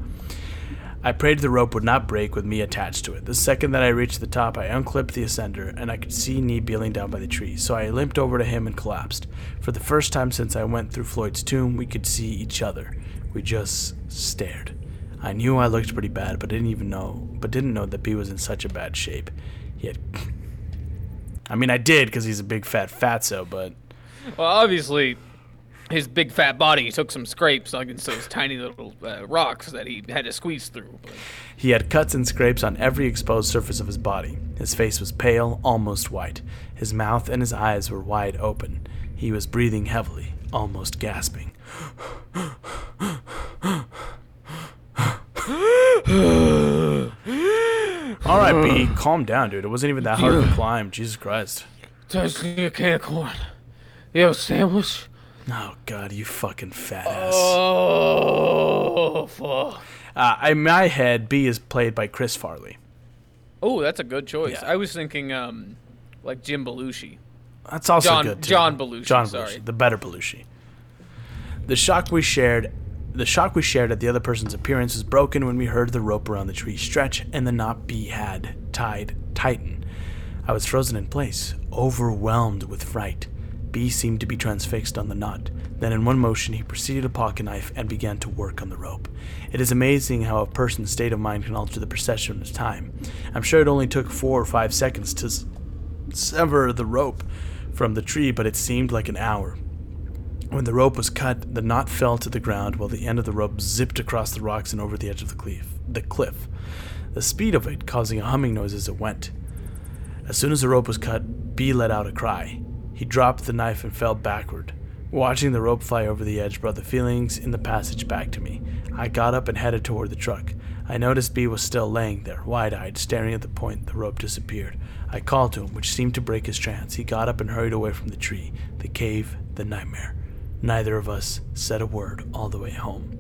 I prayed the rope would not break with me attached to it. The second that I reached the top, I unclipped the ascender, and I could see Nee kneeling down by the tree, so I limped over to him and collapsed. For the first time since I went through Floyd's tomb, we could see each other. We just stared. I knew I looked pretty bad, but didn't even know, but didn't know that B was in such a bad shape. He had. I mean, I did because he's a big fat fatso, but Well, obviously, his big fat body took some scrapes against those tiny little uh, rocks that he had to squeeze through. But He had cuts and scrapes on every exposed surface of his body. His face was pale, almost white. His mouth and his eyes were wide open. He was breathing heavily, almost gasping. All right, B, calm down, dude. It wasn't even that hard to climb. Jesus Christ. just need a can of corn. You have a sandwich? Oh God, you fucking fat ass. Oh, fuck. Uh, in my head, B is played by Chris Farley. Oh, that's a good choice. Yeah. I was thinking, um, like Jim Belushi. That's also John- good. Too. John Belushi, John sorry. Belushi, the better Belushi. The shock we shared, the shock we shared at the other person's appearance was broken when we heard the rope around the tree stretch and the knot B had tied tighten. I was frozen in place, overwhelmed with fright. B seemed to be transfixed on the knot. Then, in one motion, he proceeded a pocket knife and began to work on the rope. It is amazing how a person's state of mind can alter the perception of time. I'm sure it only took four or five seconds to s- sever the rope from the tree, but it seemed like an hour. When the rope was cut, the knot fell to the ground while the end of the rope zipped across the rocks and over the edge of the cliff. The cliff. The speed of it causing a humming noise as it went. As soon as the rope was cut, B let out a cry. He dropped the knife and fell backward. Watching the rope fly over the edge brought the feelings in the passage back to me. I got up and headed toward the truck. I noticed B was still laying there, wide eyed, staring at the point the rope disappeared. I called to him, which seemed to break his trance. He got up and hurried away from the tree, the cave, the nightmare. Neither of us said a word all the way home.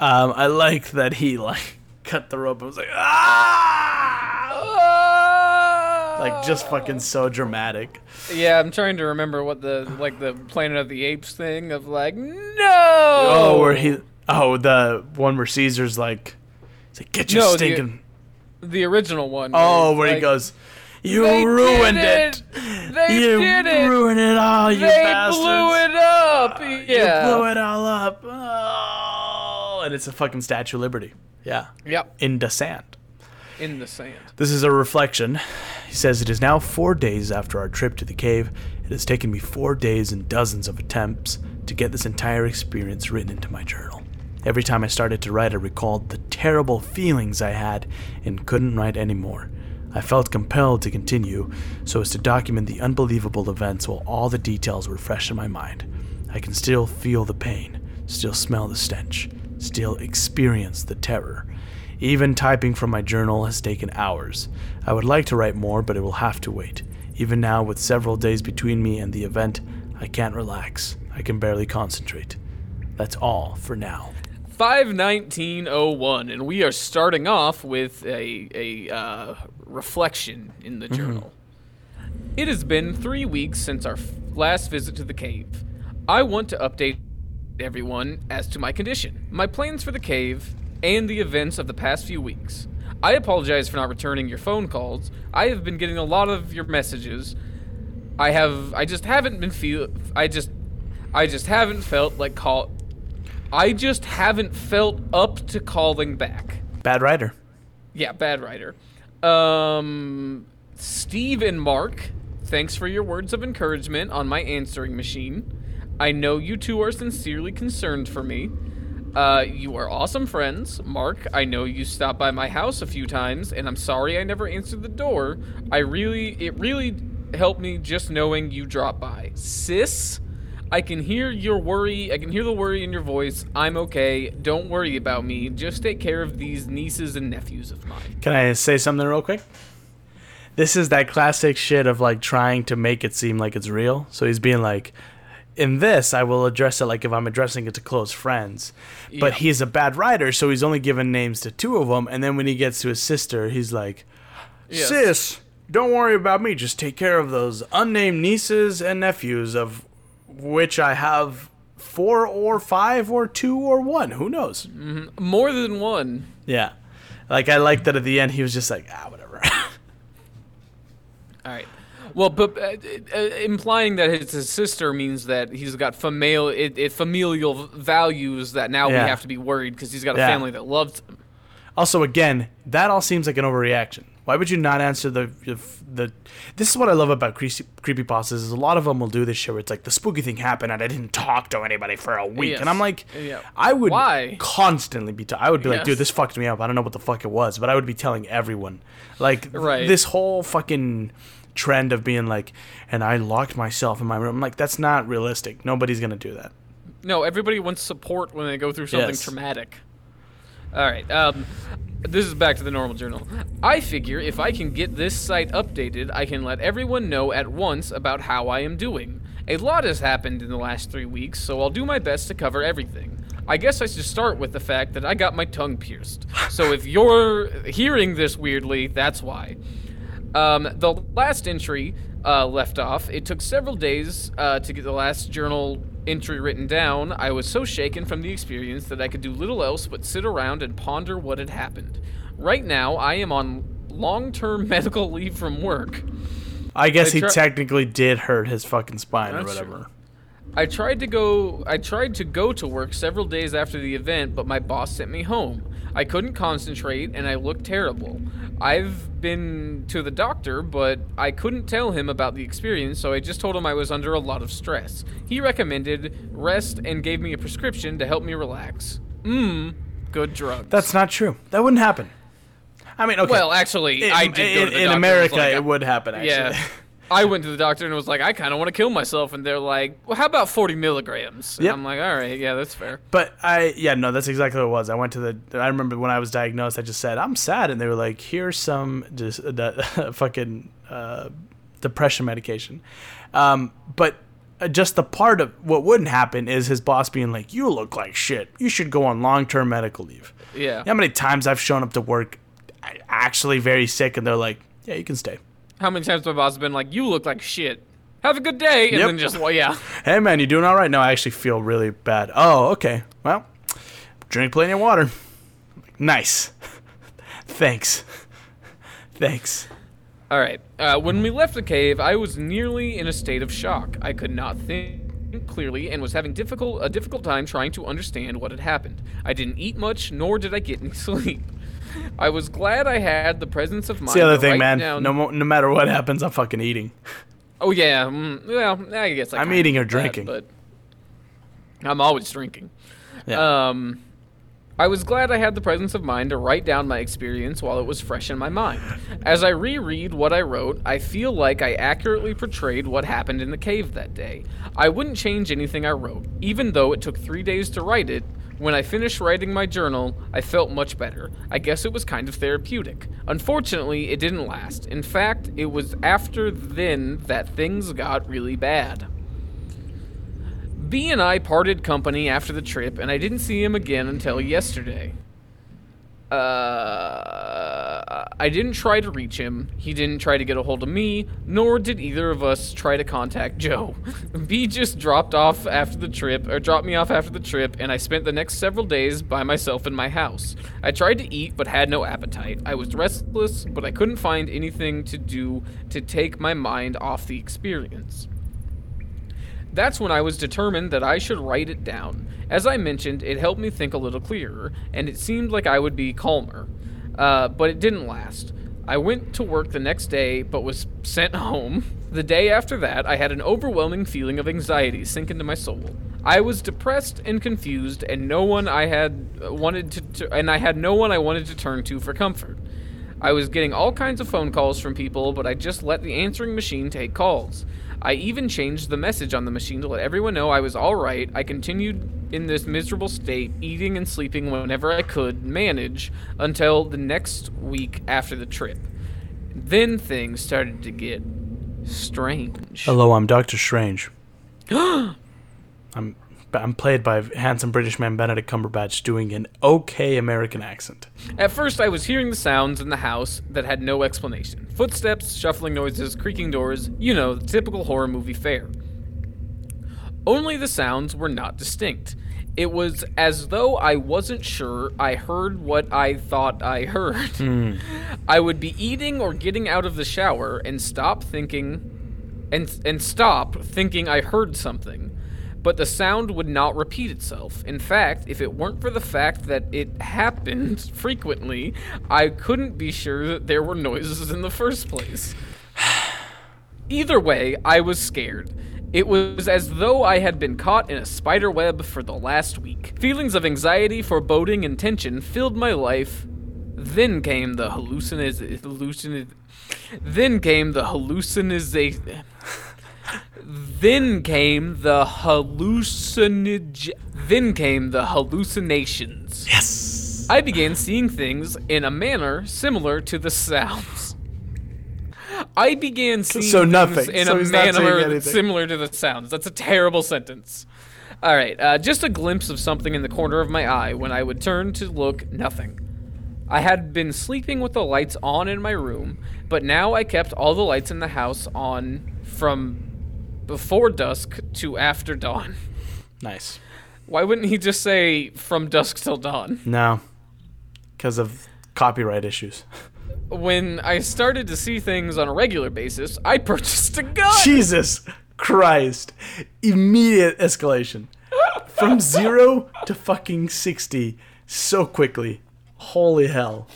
Um, I like that he like cut the rope and was like, ah, like just fucking so dramatic. Yeah, I'm trying to remember what the like the Planet of the Apes thing of like no. Oh, where he, oh, the one where Caesar's like, he's like, get your No, the- stinking. the original one. oh, it's where he goes, you "They ruined did it. They you did it. ruined it all, you they bastards. blew it up. Uh, yeah. You blew it all up. Oh, and it's a fucking Statue of Liberty. Yeah. Yep. In the sand. In the sand. This is a reflection. He says, It is now four days after our trip to the cave. It has taken me four days and dozens of attempts to get this entire experience written into my journal. Every time I started to write, I recalled the terrible feelings I had and couldn't write anymore. I felt compelled to continue so as to document the unbelievable events while all the details were fresh in my mind. I can still feel the pain, still smell the stench, still experience the terror. Even typing from my journal has taken hours. I would like to write more, but it will have to wait. Even now, with several days between me and the event, I can't relax. I can barely concentrate. That's all for now. 51901, and we are starting off with a, a uh, reflection in the journal. It has been three weeks since our f- last visit to the cave. I want to update everyone as to my condition, my plans for the cave, and the events of the past few weeks. I apologize for not returning your phone calls. I have been getting a lot of your messages. I have I just haven't been feel I just I just haven't felt like call I just haven't felt up to calling back. Bad writer. Yeah, bad writer. Um, Steve and Mark, thanks for your words of encouragement on my answering machine. I know you two are sincerely concerned for me. Uh, you are awesome friends. Mark, I know you stopped by my house a few times, and I'm sorry I never answered the door. I really, it really helped me just knowing you dropped by. Sis, I can hear your worry. I can hear the worry in your voice. I'm okay. Don't worry about me. Just take care of these nieces and nephews of mine. Can I say something real quick? This is that classic shit of like trying to make it seem like it's real. So he's being like, in this, I will address it like if I'm addressing it to close friends. But Yeah. he's a bad writer, so he's only given names to two of them. And then when he gets to his sister, he's like, Yes. Sis, don't worry about me. Just take care of those unnamed nieces and nephews, of which I have four or five or two or one. Who knows? More than one. Yeah. Like, I like that at the end, he was just like, ah, whatever. All right. Well, but uh, uh, implying that it's his sister means that he's got familial it, it familial values that now Yeah. we have to be worried because he's got a Yeah. family that loves him. Also, again, that all seems like an overreaction. Why would you not answer the the? This is what I love about creepy creepypastas is a lot of them will do this shit where it's like the spooky thing happened and I didn't talk to anybody for a week, Yes. and I'm like, Yeah. I would Why? constantly be. I would be like, dude, this fucked me up. I don't know what the fuck it was, but I would be telling everyone, like, Right. this whole fucking trend of being like, and I locked myself in my room. I'm like, that's not realistic. Nobody's gonna do that. No, everybody wants support when they go through something Yes. traumatic. All right. Um, this is back to the normal journal. I figure if I can get this site updated, I can let everyone know at once about how I am doing. A lot has happened in the last three weeks, so I'll do my best to cover everything. I guess I should start with the fact that I got my tongue pierced. So if you're hearing this weirdly, that's why. Um, the last entry uh, left off. It took several days uh, to get the last journal entry written down. I was so shaken from the experience that I could do little else but sit around and ponder what had happened. Right now, I am on long term medical leave from work. I guess They he technically did hurt his fucking spine or That's true. whatever. I tried to go I tried to go to work several days after the event, but my boss sent me home. I couldn't concentrate and I looked terrible. I've been to the doctor, but I couldn't tell him about the experience, so I just told him I was under a lot of stress. He recommended rest and gave me a prescription to help me relax. Mmm, good drugs. That's not true. That wouldn't happen. I mean, okay. well, actually, in, I did go in, to the in doctor and America, like, it would happen. Actually, Yeah. I went to the doctor and was like, I kind of want to kill myself, and they're like, Well, how about 40 milligrams? And Yep. I'm like, All right, yeah, that's fair. but I, yeah, no, that's exactly what it was. I went to the. I remember when I was diagnosed, I just said I'm sad, and they were like, "Here's some just uh, fucking uh, depression medication." Um, but uh, just the part of what wouldn't happen is his boss being like, "You look like shit. You should go on long-term medical leave." Yeah. You know how many times I've shown up to work actually very sick, and they're like, "Yeah, you can stay." How many times my boss has been like, "You look like shit. Have a good day," and Yep. then just well, yeah, Hey man, you doing all right? No, I actually feel really bad. Oh, okay. Well, drink plenty of water. Nice. Thanks. Thanks. All right. Uh, when we left the cave, I was nearly in a state of shock. I could not think clearly and was having difficult a difficult time trying to understand what had happened. I didn't eat much, nor did I get any sleep. I was glad I had the presence of mind. It's the other thing, man. down- No, no matter what happens, I'm fucking eating. Oh yeah. Mm, well, I guess I I'm eating or get that, drinking. but I'm always drinking. Yeah. Um, I was glad I had the presence of mind to write down my experience while it was fresh in my mind. As I reread what I wrote, I feel like I accurately portrayed what happened in the cave that day. I wouldn't change anything I wrote, even though it took three days to write it. When I finished writing my journal, I felt much better. I guess it was kind of therapeutic. Unfortunately, it didn't last. In fact, it was after then that things got really bad. B and I parted company after the trip, and I didn't see him again until yesterday. Uh, I didn't try to reach him. He didn't try to get a hold of me, nor did either of us try to contact Joe. B just dropped off after the trip, or dropped me off after the trip, and I spent the next several days by myself in my house. I tried to eat, but had no appetite. I was restless, but I couldn't find anything to do to take my mind off the experience. That's when I was determined that I should write it down. As I mentioned, it helped me think a little clearer, and it seemed like I would be calmer. Uh, but it didn't last. I went to work the next day, but was sent home. The day after that, I had an overwhelming feeling of anxiety sink into my soul. I was depressed and confused, and no one I had uh, wanted to, to and I had no one I wanted to turn to for comfort. I was getting all kinds of phone calls from people, but I just let the answering machine take calls. I even changed the message on the machine to let everyone know I was alright. I continued in this miserable state, eating and sleeping whenever I could manage until the next week after the trip. Then things started to get strange. Hello, I'm Doctor Strange. I'm I'm played by handsome British man Benedict Cumberbatch doing an okay American accent. At first, I was hearing the sounds in the house that had no explanation footsteps, shuffling noises, creaking doors, you know, the typical horror movie fare. Only the sounds were not distinct. It was as though I wasn't sure I heard what I thought I heard. Hmm. I would be eating or getting out of the shower and stop thinking and and stop thinking I heard something. But the sound would not repeat itself. In fact, if it weren't for the fact that it happened frequently, I couldn't be sure that there were noises in the first place. Either way, I was scared. It was as though I had been caught in a spider web for the last week. Feelings of anxiety, foreboding, and tension filled my life. Then came the halluciniz- hallucin. Then came the hallucinization. Then came the hallucinig. Then came the hallucinations. Yes. I began seeing things in a manner similar to the sounds. I began seeing So things nothing. in So a he's not saying manner similar to the sounds. That's a terrible sentence. All right, uh, just a glimpse of something in the corner of my eye. When I would turn to look, nothing. I had been sleeping with the lights on in my room, but now I kept all the lights in the house on from before dusk to after dawn. Nice. Why wouldn't he just say from dusk till dawn? No. Because of copyright issues. When I started to see things on a regular basis, I purchased a gun. Jesus Christ. Immediate escalation. From zero to fucking 60 so quickly. Holy hell.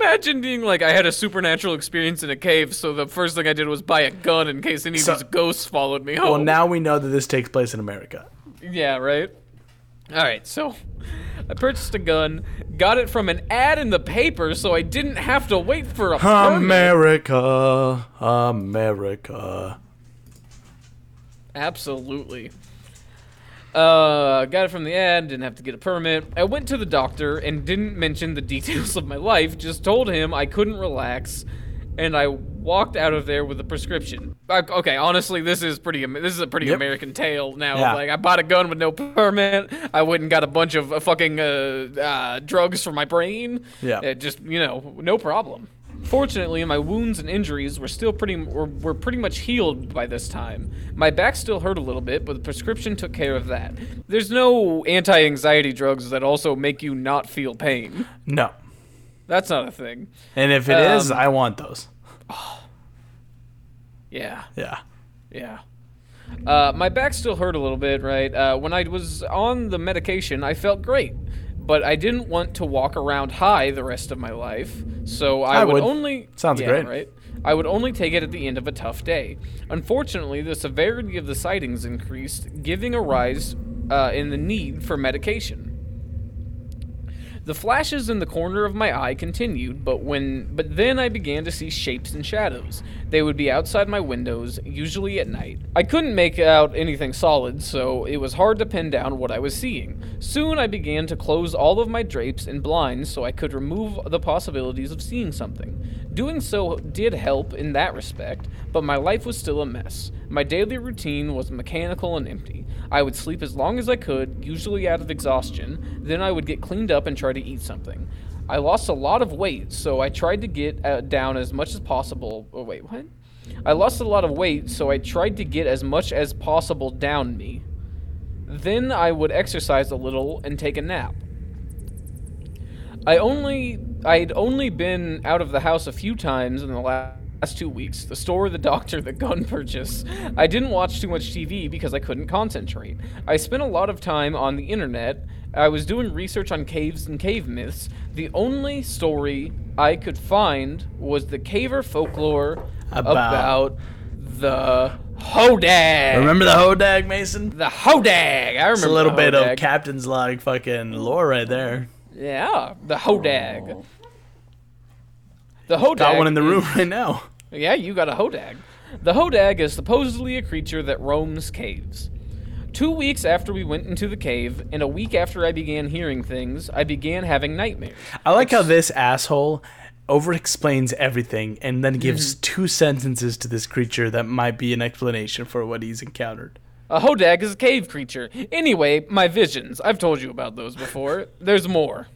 Imagine being like, I had a supernatural experience in a cave, so the first thing I did was buy a gun in case any So- of these ghosts followed me home. Well, now we know that this takes place in America. Yeah, right? Alright, so I purchased a gun, got it from an ad in the paper, so I didn't have to wait for a permit. America. America. Absolutely. Uh, got it from the ad, didn't have to get a permit. I went to the doctor and didn't mention the details of my life, just told him I couldn't relax, and I walked out of there with a prescription. Uh, Okay, honestly, this is pretty. This is a pretty Yep. American tale now. Yeah. Like, I bought a gun with no permit. I went and got a bunch of uh, fucking uh, uh, drugs for my brain. Yeah. Uh, just you know, no problem. Fortunately, my wounds and injuries were still pretty were, were pretty much healed by this time. My back still hurt a little bit, but the prescription took care of that. There's no anti-anxiety drugs that also make you not feel pain. No. That's not a thing. And if it is, Um, I want those. Yeah. Yeah. Yeah. Uh, my back still hurt a little bit, right? Uh, when I was on the medication, I felt great, but I didn't want to walk around high the rest of my life, so I, I would, would. only. Sounds yeah, great. right? I would only take it at the end of a tough day. Unfortunately, the severity of the sightings increased, giving a rise uh, in the need for medication. The flashes in the corner of my eye continued, but when but then I began to see shapes and shadows. They would be outside my windows, usually at night. I couldn't make out anything solid, so it was hard to pin down what I was seeing. Soon I began to close all of my drapes and blinds so I could remove the possibilities of seeing something. Doing so did help in that respect, but my life was still a mess. My daily routine was mechanical and empty. I would sleep as long as I could, usually out of exhaustion, then I would get cleaned up and try to eat something. I lost a lot of weight, so I tried to get uh, down as much as possible. Oh, wait, what? I lost a lot of weight, so I tried to get as much as possible down me. Then I would exercise a little and take a nap. I only I'd only been out of the house a few times in the last two weeks. The store, the doctor, the gun purchase. I didn't watch too much TV because I couldn't concentrate. I spent a lot of time on the internet. I was doing research on caves and cave myths. The only story I could find was the caver folklore About- about, the Hodag. Remember the Hodag, Mason? the Hodag? I remember It's a little bit of Captain's Log fucking lore right there. Yeah, the Hodag. The Hodag. Got one in the room is- right now. Yeah, you got a Hodag. The Hodag is supposedly a creature that roams caves. Two weeks after we went into the cave, and a week after I began hearing things, I began having nightmares. I like how this asshole over explains everything and then gives Mm-hmm. two sentences to this creature that might be an explanation for what he's encountered. A Hodag is a cave creature. Anyway, my visions. I've told you about those before. There's more.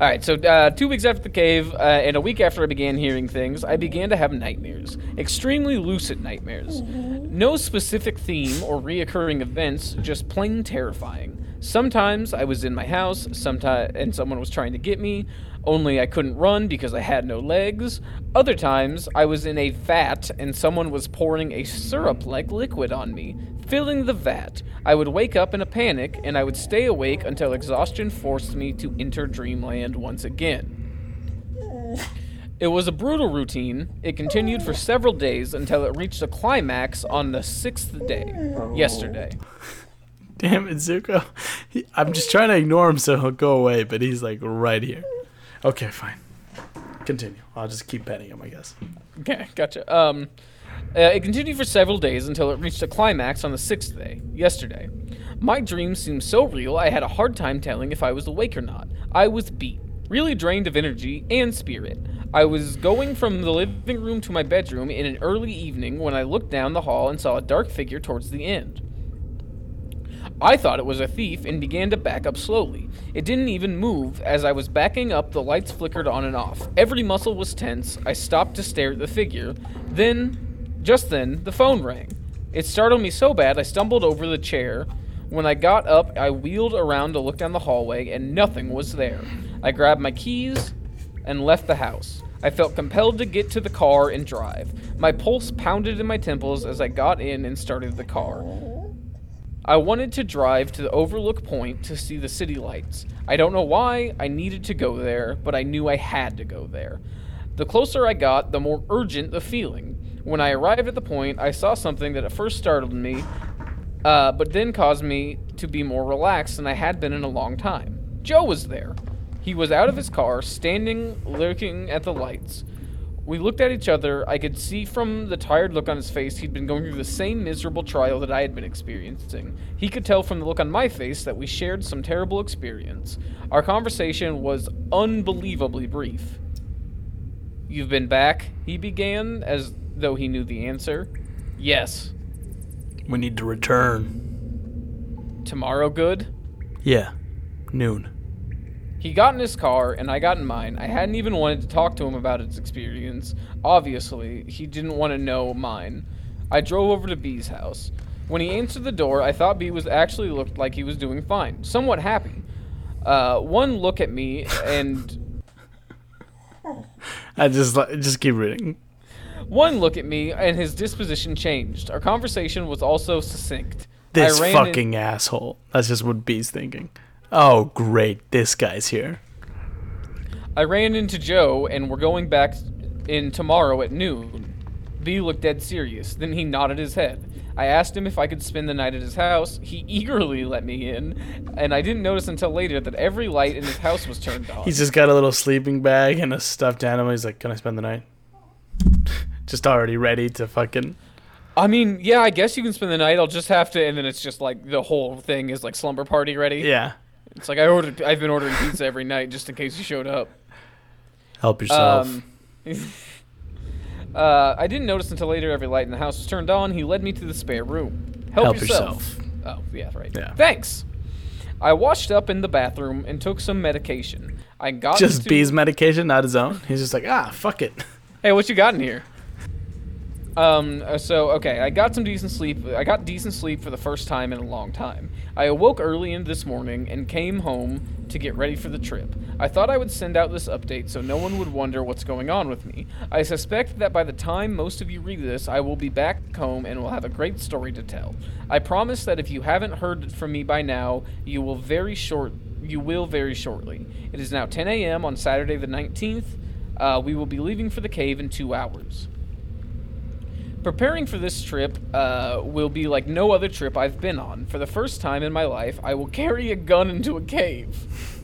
All right, so uh, two weeks after the cave, uh, and a week after I began hearing things, I began to have nightmares. Extremely lucid nightmares. No specific theme or reoccurring events, just plain terrifying. Sometimes I was in my house, sometimes and someone was trying to get me, only I couldn't run because I had no legs. Other times I was in a vat and someone was pouring a syrup-like liquid on me, filling the vat. I would wake up in a panic and I would stay awake until exhaustion forced me to enter dreamland once again. It was a brutal routine. It continued for several days until it reached a climax on the sixth day, oh. yesterday. Damn it, Zuko. He, I'm just trying to ignore him so he'll go away, but he's like right here. Okay, fine. Continue. I'll just keep petting him, I guess. Okay, gotcha. Um, uh, it continued for several days until it reached a climax on the sixth day, yesterday. My dreams seemed so real I had a hard time telling if I was awake or not. I was beat, really drained of energy and spirit. I was going from the living room to my bedroom in an early evening when I looked down the hall and saw a dark figure towards the end. I thought it was a thief and began to back up slowly. It didn't even move. As I was backing up, the lights flickered on and off. Every muscle was tense. I stopped to stare at the figure. Then, just then, the phone rang. It startled me so bad I stumbled over the chair. When I got up, I wheeled around to look down the hallway, and nothing was there. I grabbed my keys and left the house. I felt compelled to get to the car and drive. My pulse pounded in my temples as I got in and started the car. I wanted to drive to the overlook point to see the city lights. I don't know why I needed to go there, but I knew I had to go there. The closer I got, the more urgent the feeling. When I arrived at the point, I saw something that at first startled me, uh, but then caused me to be more relaxed than I had been in a long time. Joe was there. He was out of his car, standing looking at the lights. We looked at each other. I could see from the tired look on his face he'd been going through the same miserable trial that I had been experiencing. He could tell from the look on my face that we shared some terrible experience. Our conversation was unbelievably brief. You've been back? He began, as though he knew the answer. Yes. We need to return. Tomorrow good? Yeah. Noon. He got in his car, and I got in mine. I hadn't even wanted to talk to him about his experience. Obviously, he didn't want to know mine. I drove over to B's house. When he answered the door, I thought B was actually looked like he was doing fine, somewhat happy. Uh, one look at me, and I just just keep reading. one look at me, and his disposition changed. Our conversation was also succinct. This ran in- fucking asshole. That's just what B's thinking. Oh, great. This guy's here. I ran into Joe, and we're going back in tomorrow at noon. B looked dead serious. Then he nodded his head. I asked him if I could spend the night at his house. He eagerly let me in, and I didn't notice until later that every light in his house was turned on. He's just got a little sleeping bag and a stuffed animal. He's like, "Can I spend the night?" just already ready to fucking. I mean, yeah, I guess you can spend the night. I'll just have to, and then it's just like the whole thing is like slumber party ready. Yeah. It's like I ordered. I've been ordering pizza every night just in case you showed up. Help yourself. Um, uh, I didn't notice until later every light in the house was turned on. He led me to the spare room. Help, Help yourself. yourself. Oh, yeah, right. Yeah. Thanks. I washed up in the bathroom and took some medication. I got just to- B's medication, not his own. He's just like, ah, fuck it. Hey, what you got in here? Um, uh, so okay, I got some decent sleep. I got decent sleep for the first time in a long time. I awoke early in this morning and came home to get ready for the trip. I thought I would send out this update so no one would wonder what's going on with me. I suspect that by the time most of you read this, I will be back home and will have a great story to tell. I promise that if you haven't heard from me by now, you will very short. You will very shortly. It is now 10 a.m. on Saturday the 19th. Uh, we will be leaving for the cave in two hours. Preparing for this trip uh, will be like no other trip I've been on. For the first time in my life, I will carry a gun into a cave.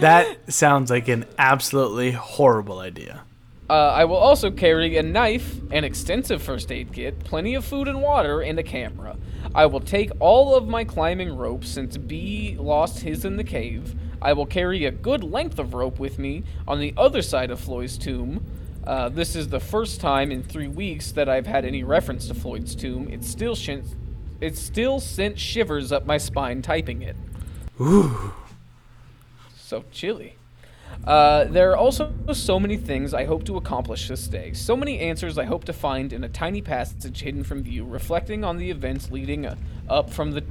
That sounds like an absolutely horrible idea. Uh, I will also carry a knife, an extensive first aid kit, plenty of food and water, and a camera. I will take all of my climbing rope since B lost his in the cave. I will carry a good length of rope with me on the other side of Floyd's tomb. Uh, this is the first time in three weeks that I've had any reference to Floyd's tomb. It still shin- it still sent shivers up my spine typing it. Ooh. So chilly. Uh, there are also so many things I hope to accomplish this day. So many answers I hope to find in a tiny passage hidden from view, reflecting on the events leading uh, up from the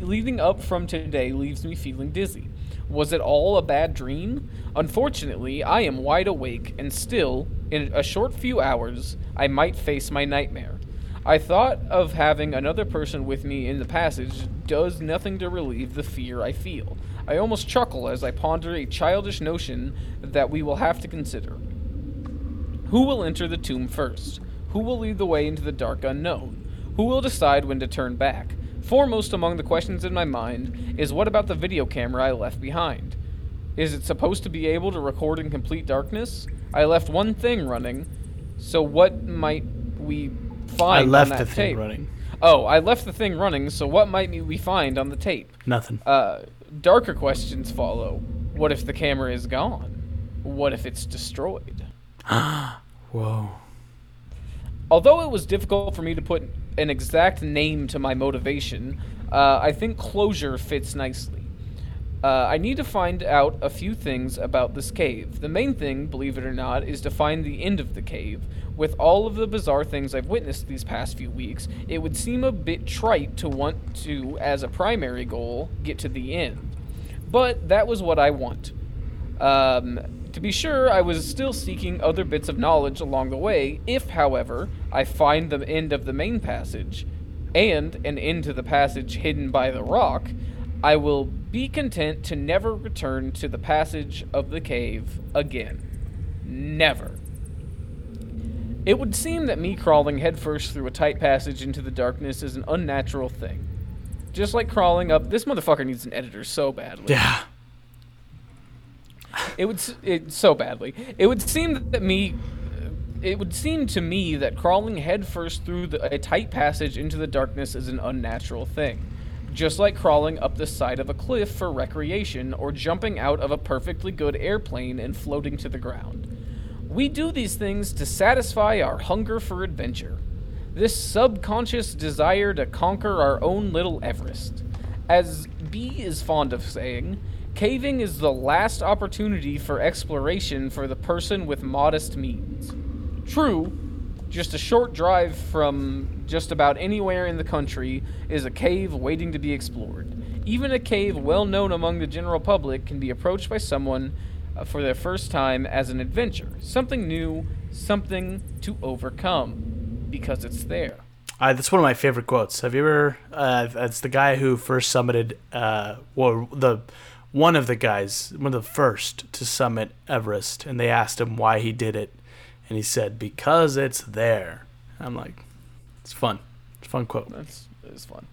leading up from today leaves me feeling dizzy. Was it all a bad dream? Unfortunately, I am wide awake and still, in a short few hours, I might face my nightmare. I thought of having another person with me in the passage does nothing to relieve the fear I feel. I almost chuckle as I ponder a childish notion that we will have to consider. Who will enter the tomb first? Who will lead the way into the dark unknown? Who will decide when to turn back? Foremost among the questions in my mind is what about the video camera I left behind? Is it supposed to be able to record in complete darkness? I left one thing running, so what might we find I left on the that thing tape? running. Oh, I left the thing running, so what might we find on the tape? Nothing. Uh, darker questions follow. What if the camera is gone? What if it's destroyed? Ah whoa. Although it was difficult for me to put an exact name to my motivation, uh, I think closure fits nicely. Uh, I need to find out a few things about this cave. The main thing, believe it or not, is to find the end of the cave. With all of the bizarre things I've witnessed these past few weeks, it would seem a bit trite to want to, as a primary goal, get to the end. But that was what I want. Um, to be sure, I was still seeking other bits of knowledge along the way. If, however, I find the end of the main passage and an end to the passage hidden by the rock, I will be content to never return to the passage of the cave again. Never. It would seem that me crawling headfirst through a tight passage into the darkness is an unnatural thing. Just like crawling up, this motherfucker needs an editor so badly. Yeah. It would it so badly. It would seem that me it would seem to me that crawling headfirst through the, a tight passage into the darkness is an unnatural thing. Just like crawling up the side of a cliff for recreation or jumping out of a perfectly good airplane and floating to the ground. We do these things to satisfy our hunger for adventure. This subconscious desire to conquer our own little Everest. As B is fond of saying, caving is the last opportunity for exploration for the person with modest means. True, just a short drive from just about anywhere in the country is a cave waiting to be explored. Even a cave well known among the general public can be approached by someone uh, for their first time as an adventure, something new, something to overcome, because it's there. Uh, that's one of my favorite quotes. Have you ever? Uh, it's the guy who first summited. Uh, well, the one of the guys, one of the first to summit Everest, and they asked him why he did it, and he said, "Because it's there." I'm like, it's fun. It's a fun quote. That's that's fun.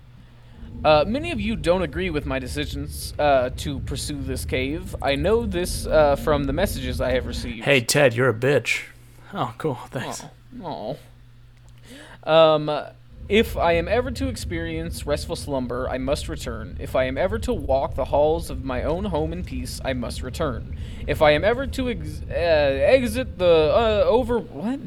Uh, many of you don't agree with my decisions uh, to pursue this cave. I know this uh, from the messages I have received. Hey Ted, you're a bitch. Oh, cool. Thanks. Oh. Um, if I am ever to experience restful slumber, I must return. If I am ever to walk the halls of my own home in peace, I must return. If I am ever to ex- uh, exit the uh, over what?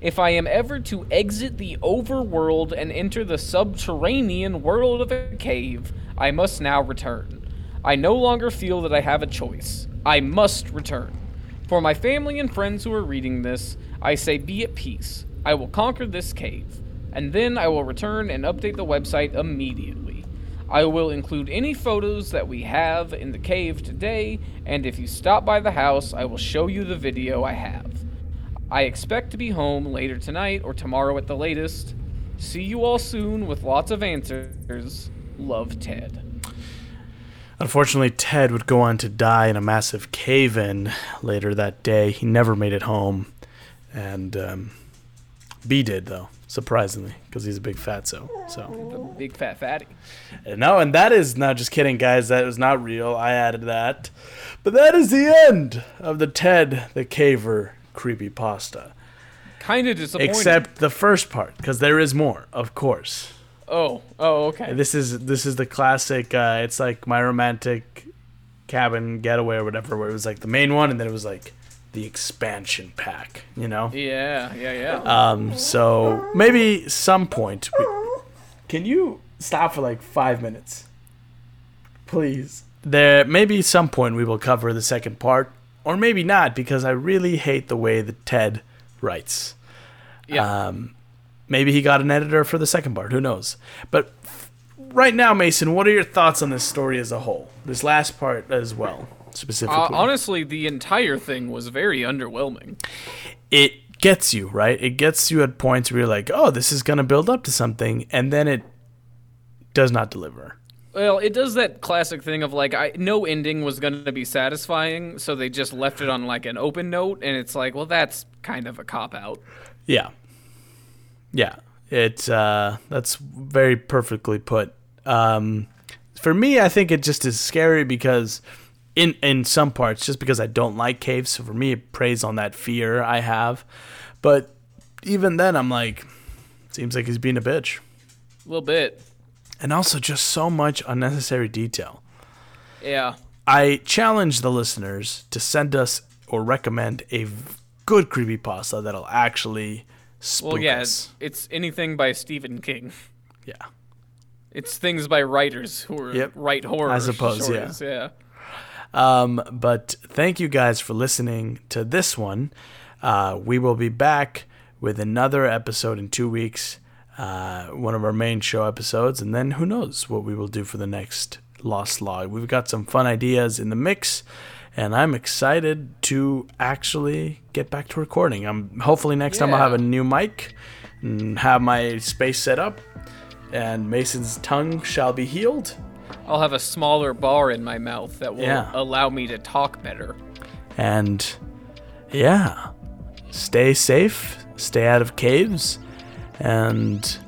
If I am ever to exit the overworld and enter the subterranean world of a cave, I must now return. I no longer feel that I have a choice. I must return. For my family and friends who are reading this, I say be at peace. I will conquer this cave, and then I will return and update the website immediately. I will include any photos that we have in the cave today, and if you stop by the house, I will show you the video I have. I expect to be home later tonight or tomorrow at the latest. See you all soon with lots of answers. Love, Ted. Unfortunately, Ted would go on to die in a massive cave in later that day. He never made it home. And um, B did, though, surprisingly, because he's a big fatso. So, Big fat fatty. and no, and that is not just kidding, guys. That was not real. I added that. But that is the end of the Ted the Caver creepy pasta. Kind of disappointing. Except the first part, because there is more, of course. oh, oh, okay. This is this is the classic. Uh, it's like my romantic cabin getaway or whatever, where it was like the main one, and then it was like the expansion pack. You know. Yeah, yeah, yeah. Um. So maybe some point. We, can you stop for like five minutes, please? There maybe some point we will cover the second part, or maybe not, because I really hate the way that Ted writes. yeah. Um, maybe he got an editor for the second part. Who knows? But f- right now, Mason, what are your thoughts on this story as a whole? This last part as well, specifically. Uh, honestly, the entire thing was very underwhelming. it gets you right. It gets you at points where you're like, "Oh, this is gonna build up to something," and then it does not deliver. Well, it does that classic thing of like, I no ending was going to be satisfying, so they just left it on like an open note, and it's like, well, that's kind of a cop out. Yeah, yeah. It uh, that's very perfectly put. Um, for me, I think it just is scary because in in some parts, just because I don't like caves. So for me, it preys on that fear I have. But even then, I'm like, seems like he's being a bitch, A little bit. and also just so much unnecessary detail. Yeah. I challenge the listeners to send us or recommend a good creepypasta that'll actually spook Well, yeah, us. it's, anything by Stephen King. Yeah. It's things by writers who are Yep. write horror. I suppose, yeah. yeah. Um, but thank you guys for listening to this one. Uh, we will be back with another episode in two weeks, uh, one of our main show episodes, and then who knows what we will do for the next Lost Log. We've got some fun ideas in the mix, and I'm excited to actually get back to recording. I'm hopefully next time I'll have a new mic and have my space set up, and Mason's tongue shall be healed. I'll have a smaller bar in my mouth that will Yeah. allow me to talk better. And yeah, stay safe, stay out of caves, and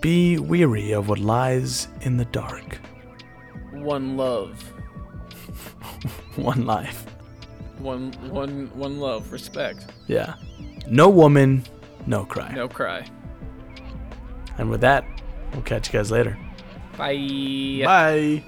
be weary of what lies in the dark. One love. One life. One one one love. Respect. Yeah. No woman, no cry. No cry. And with that, we'll catch you guys later. Bye. Bye.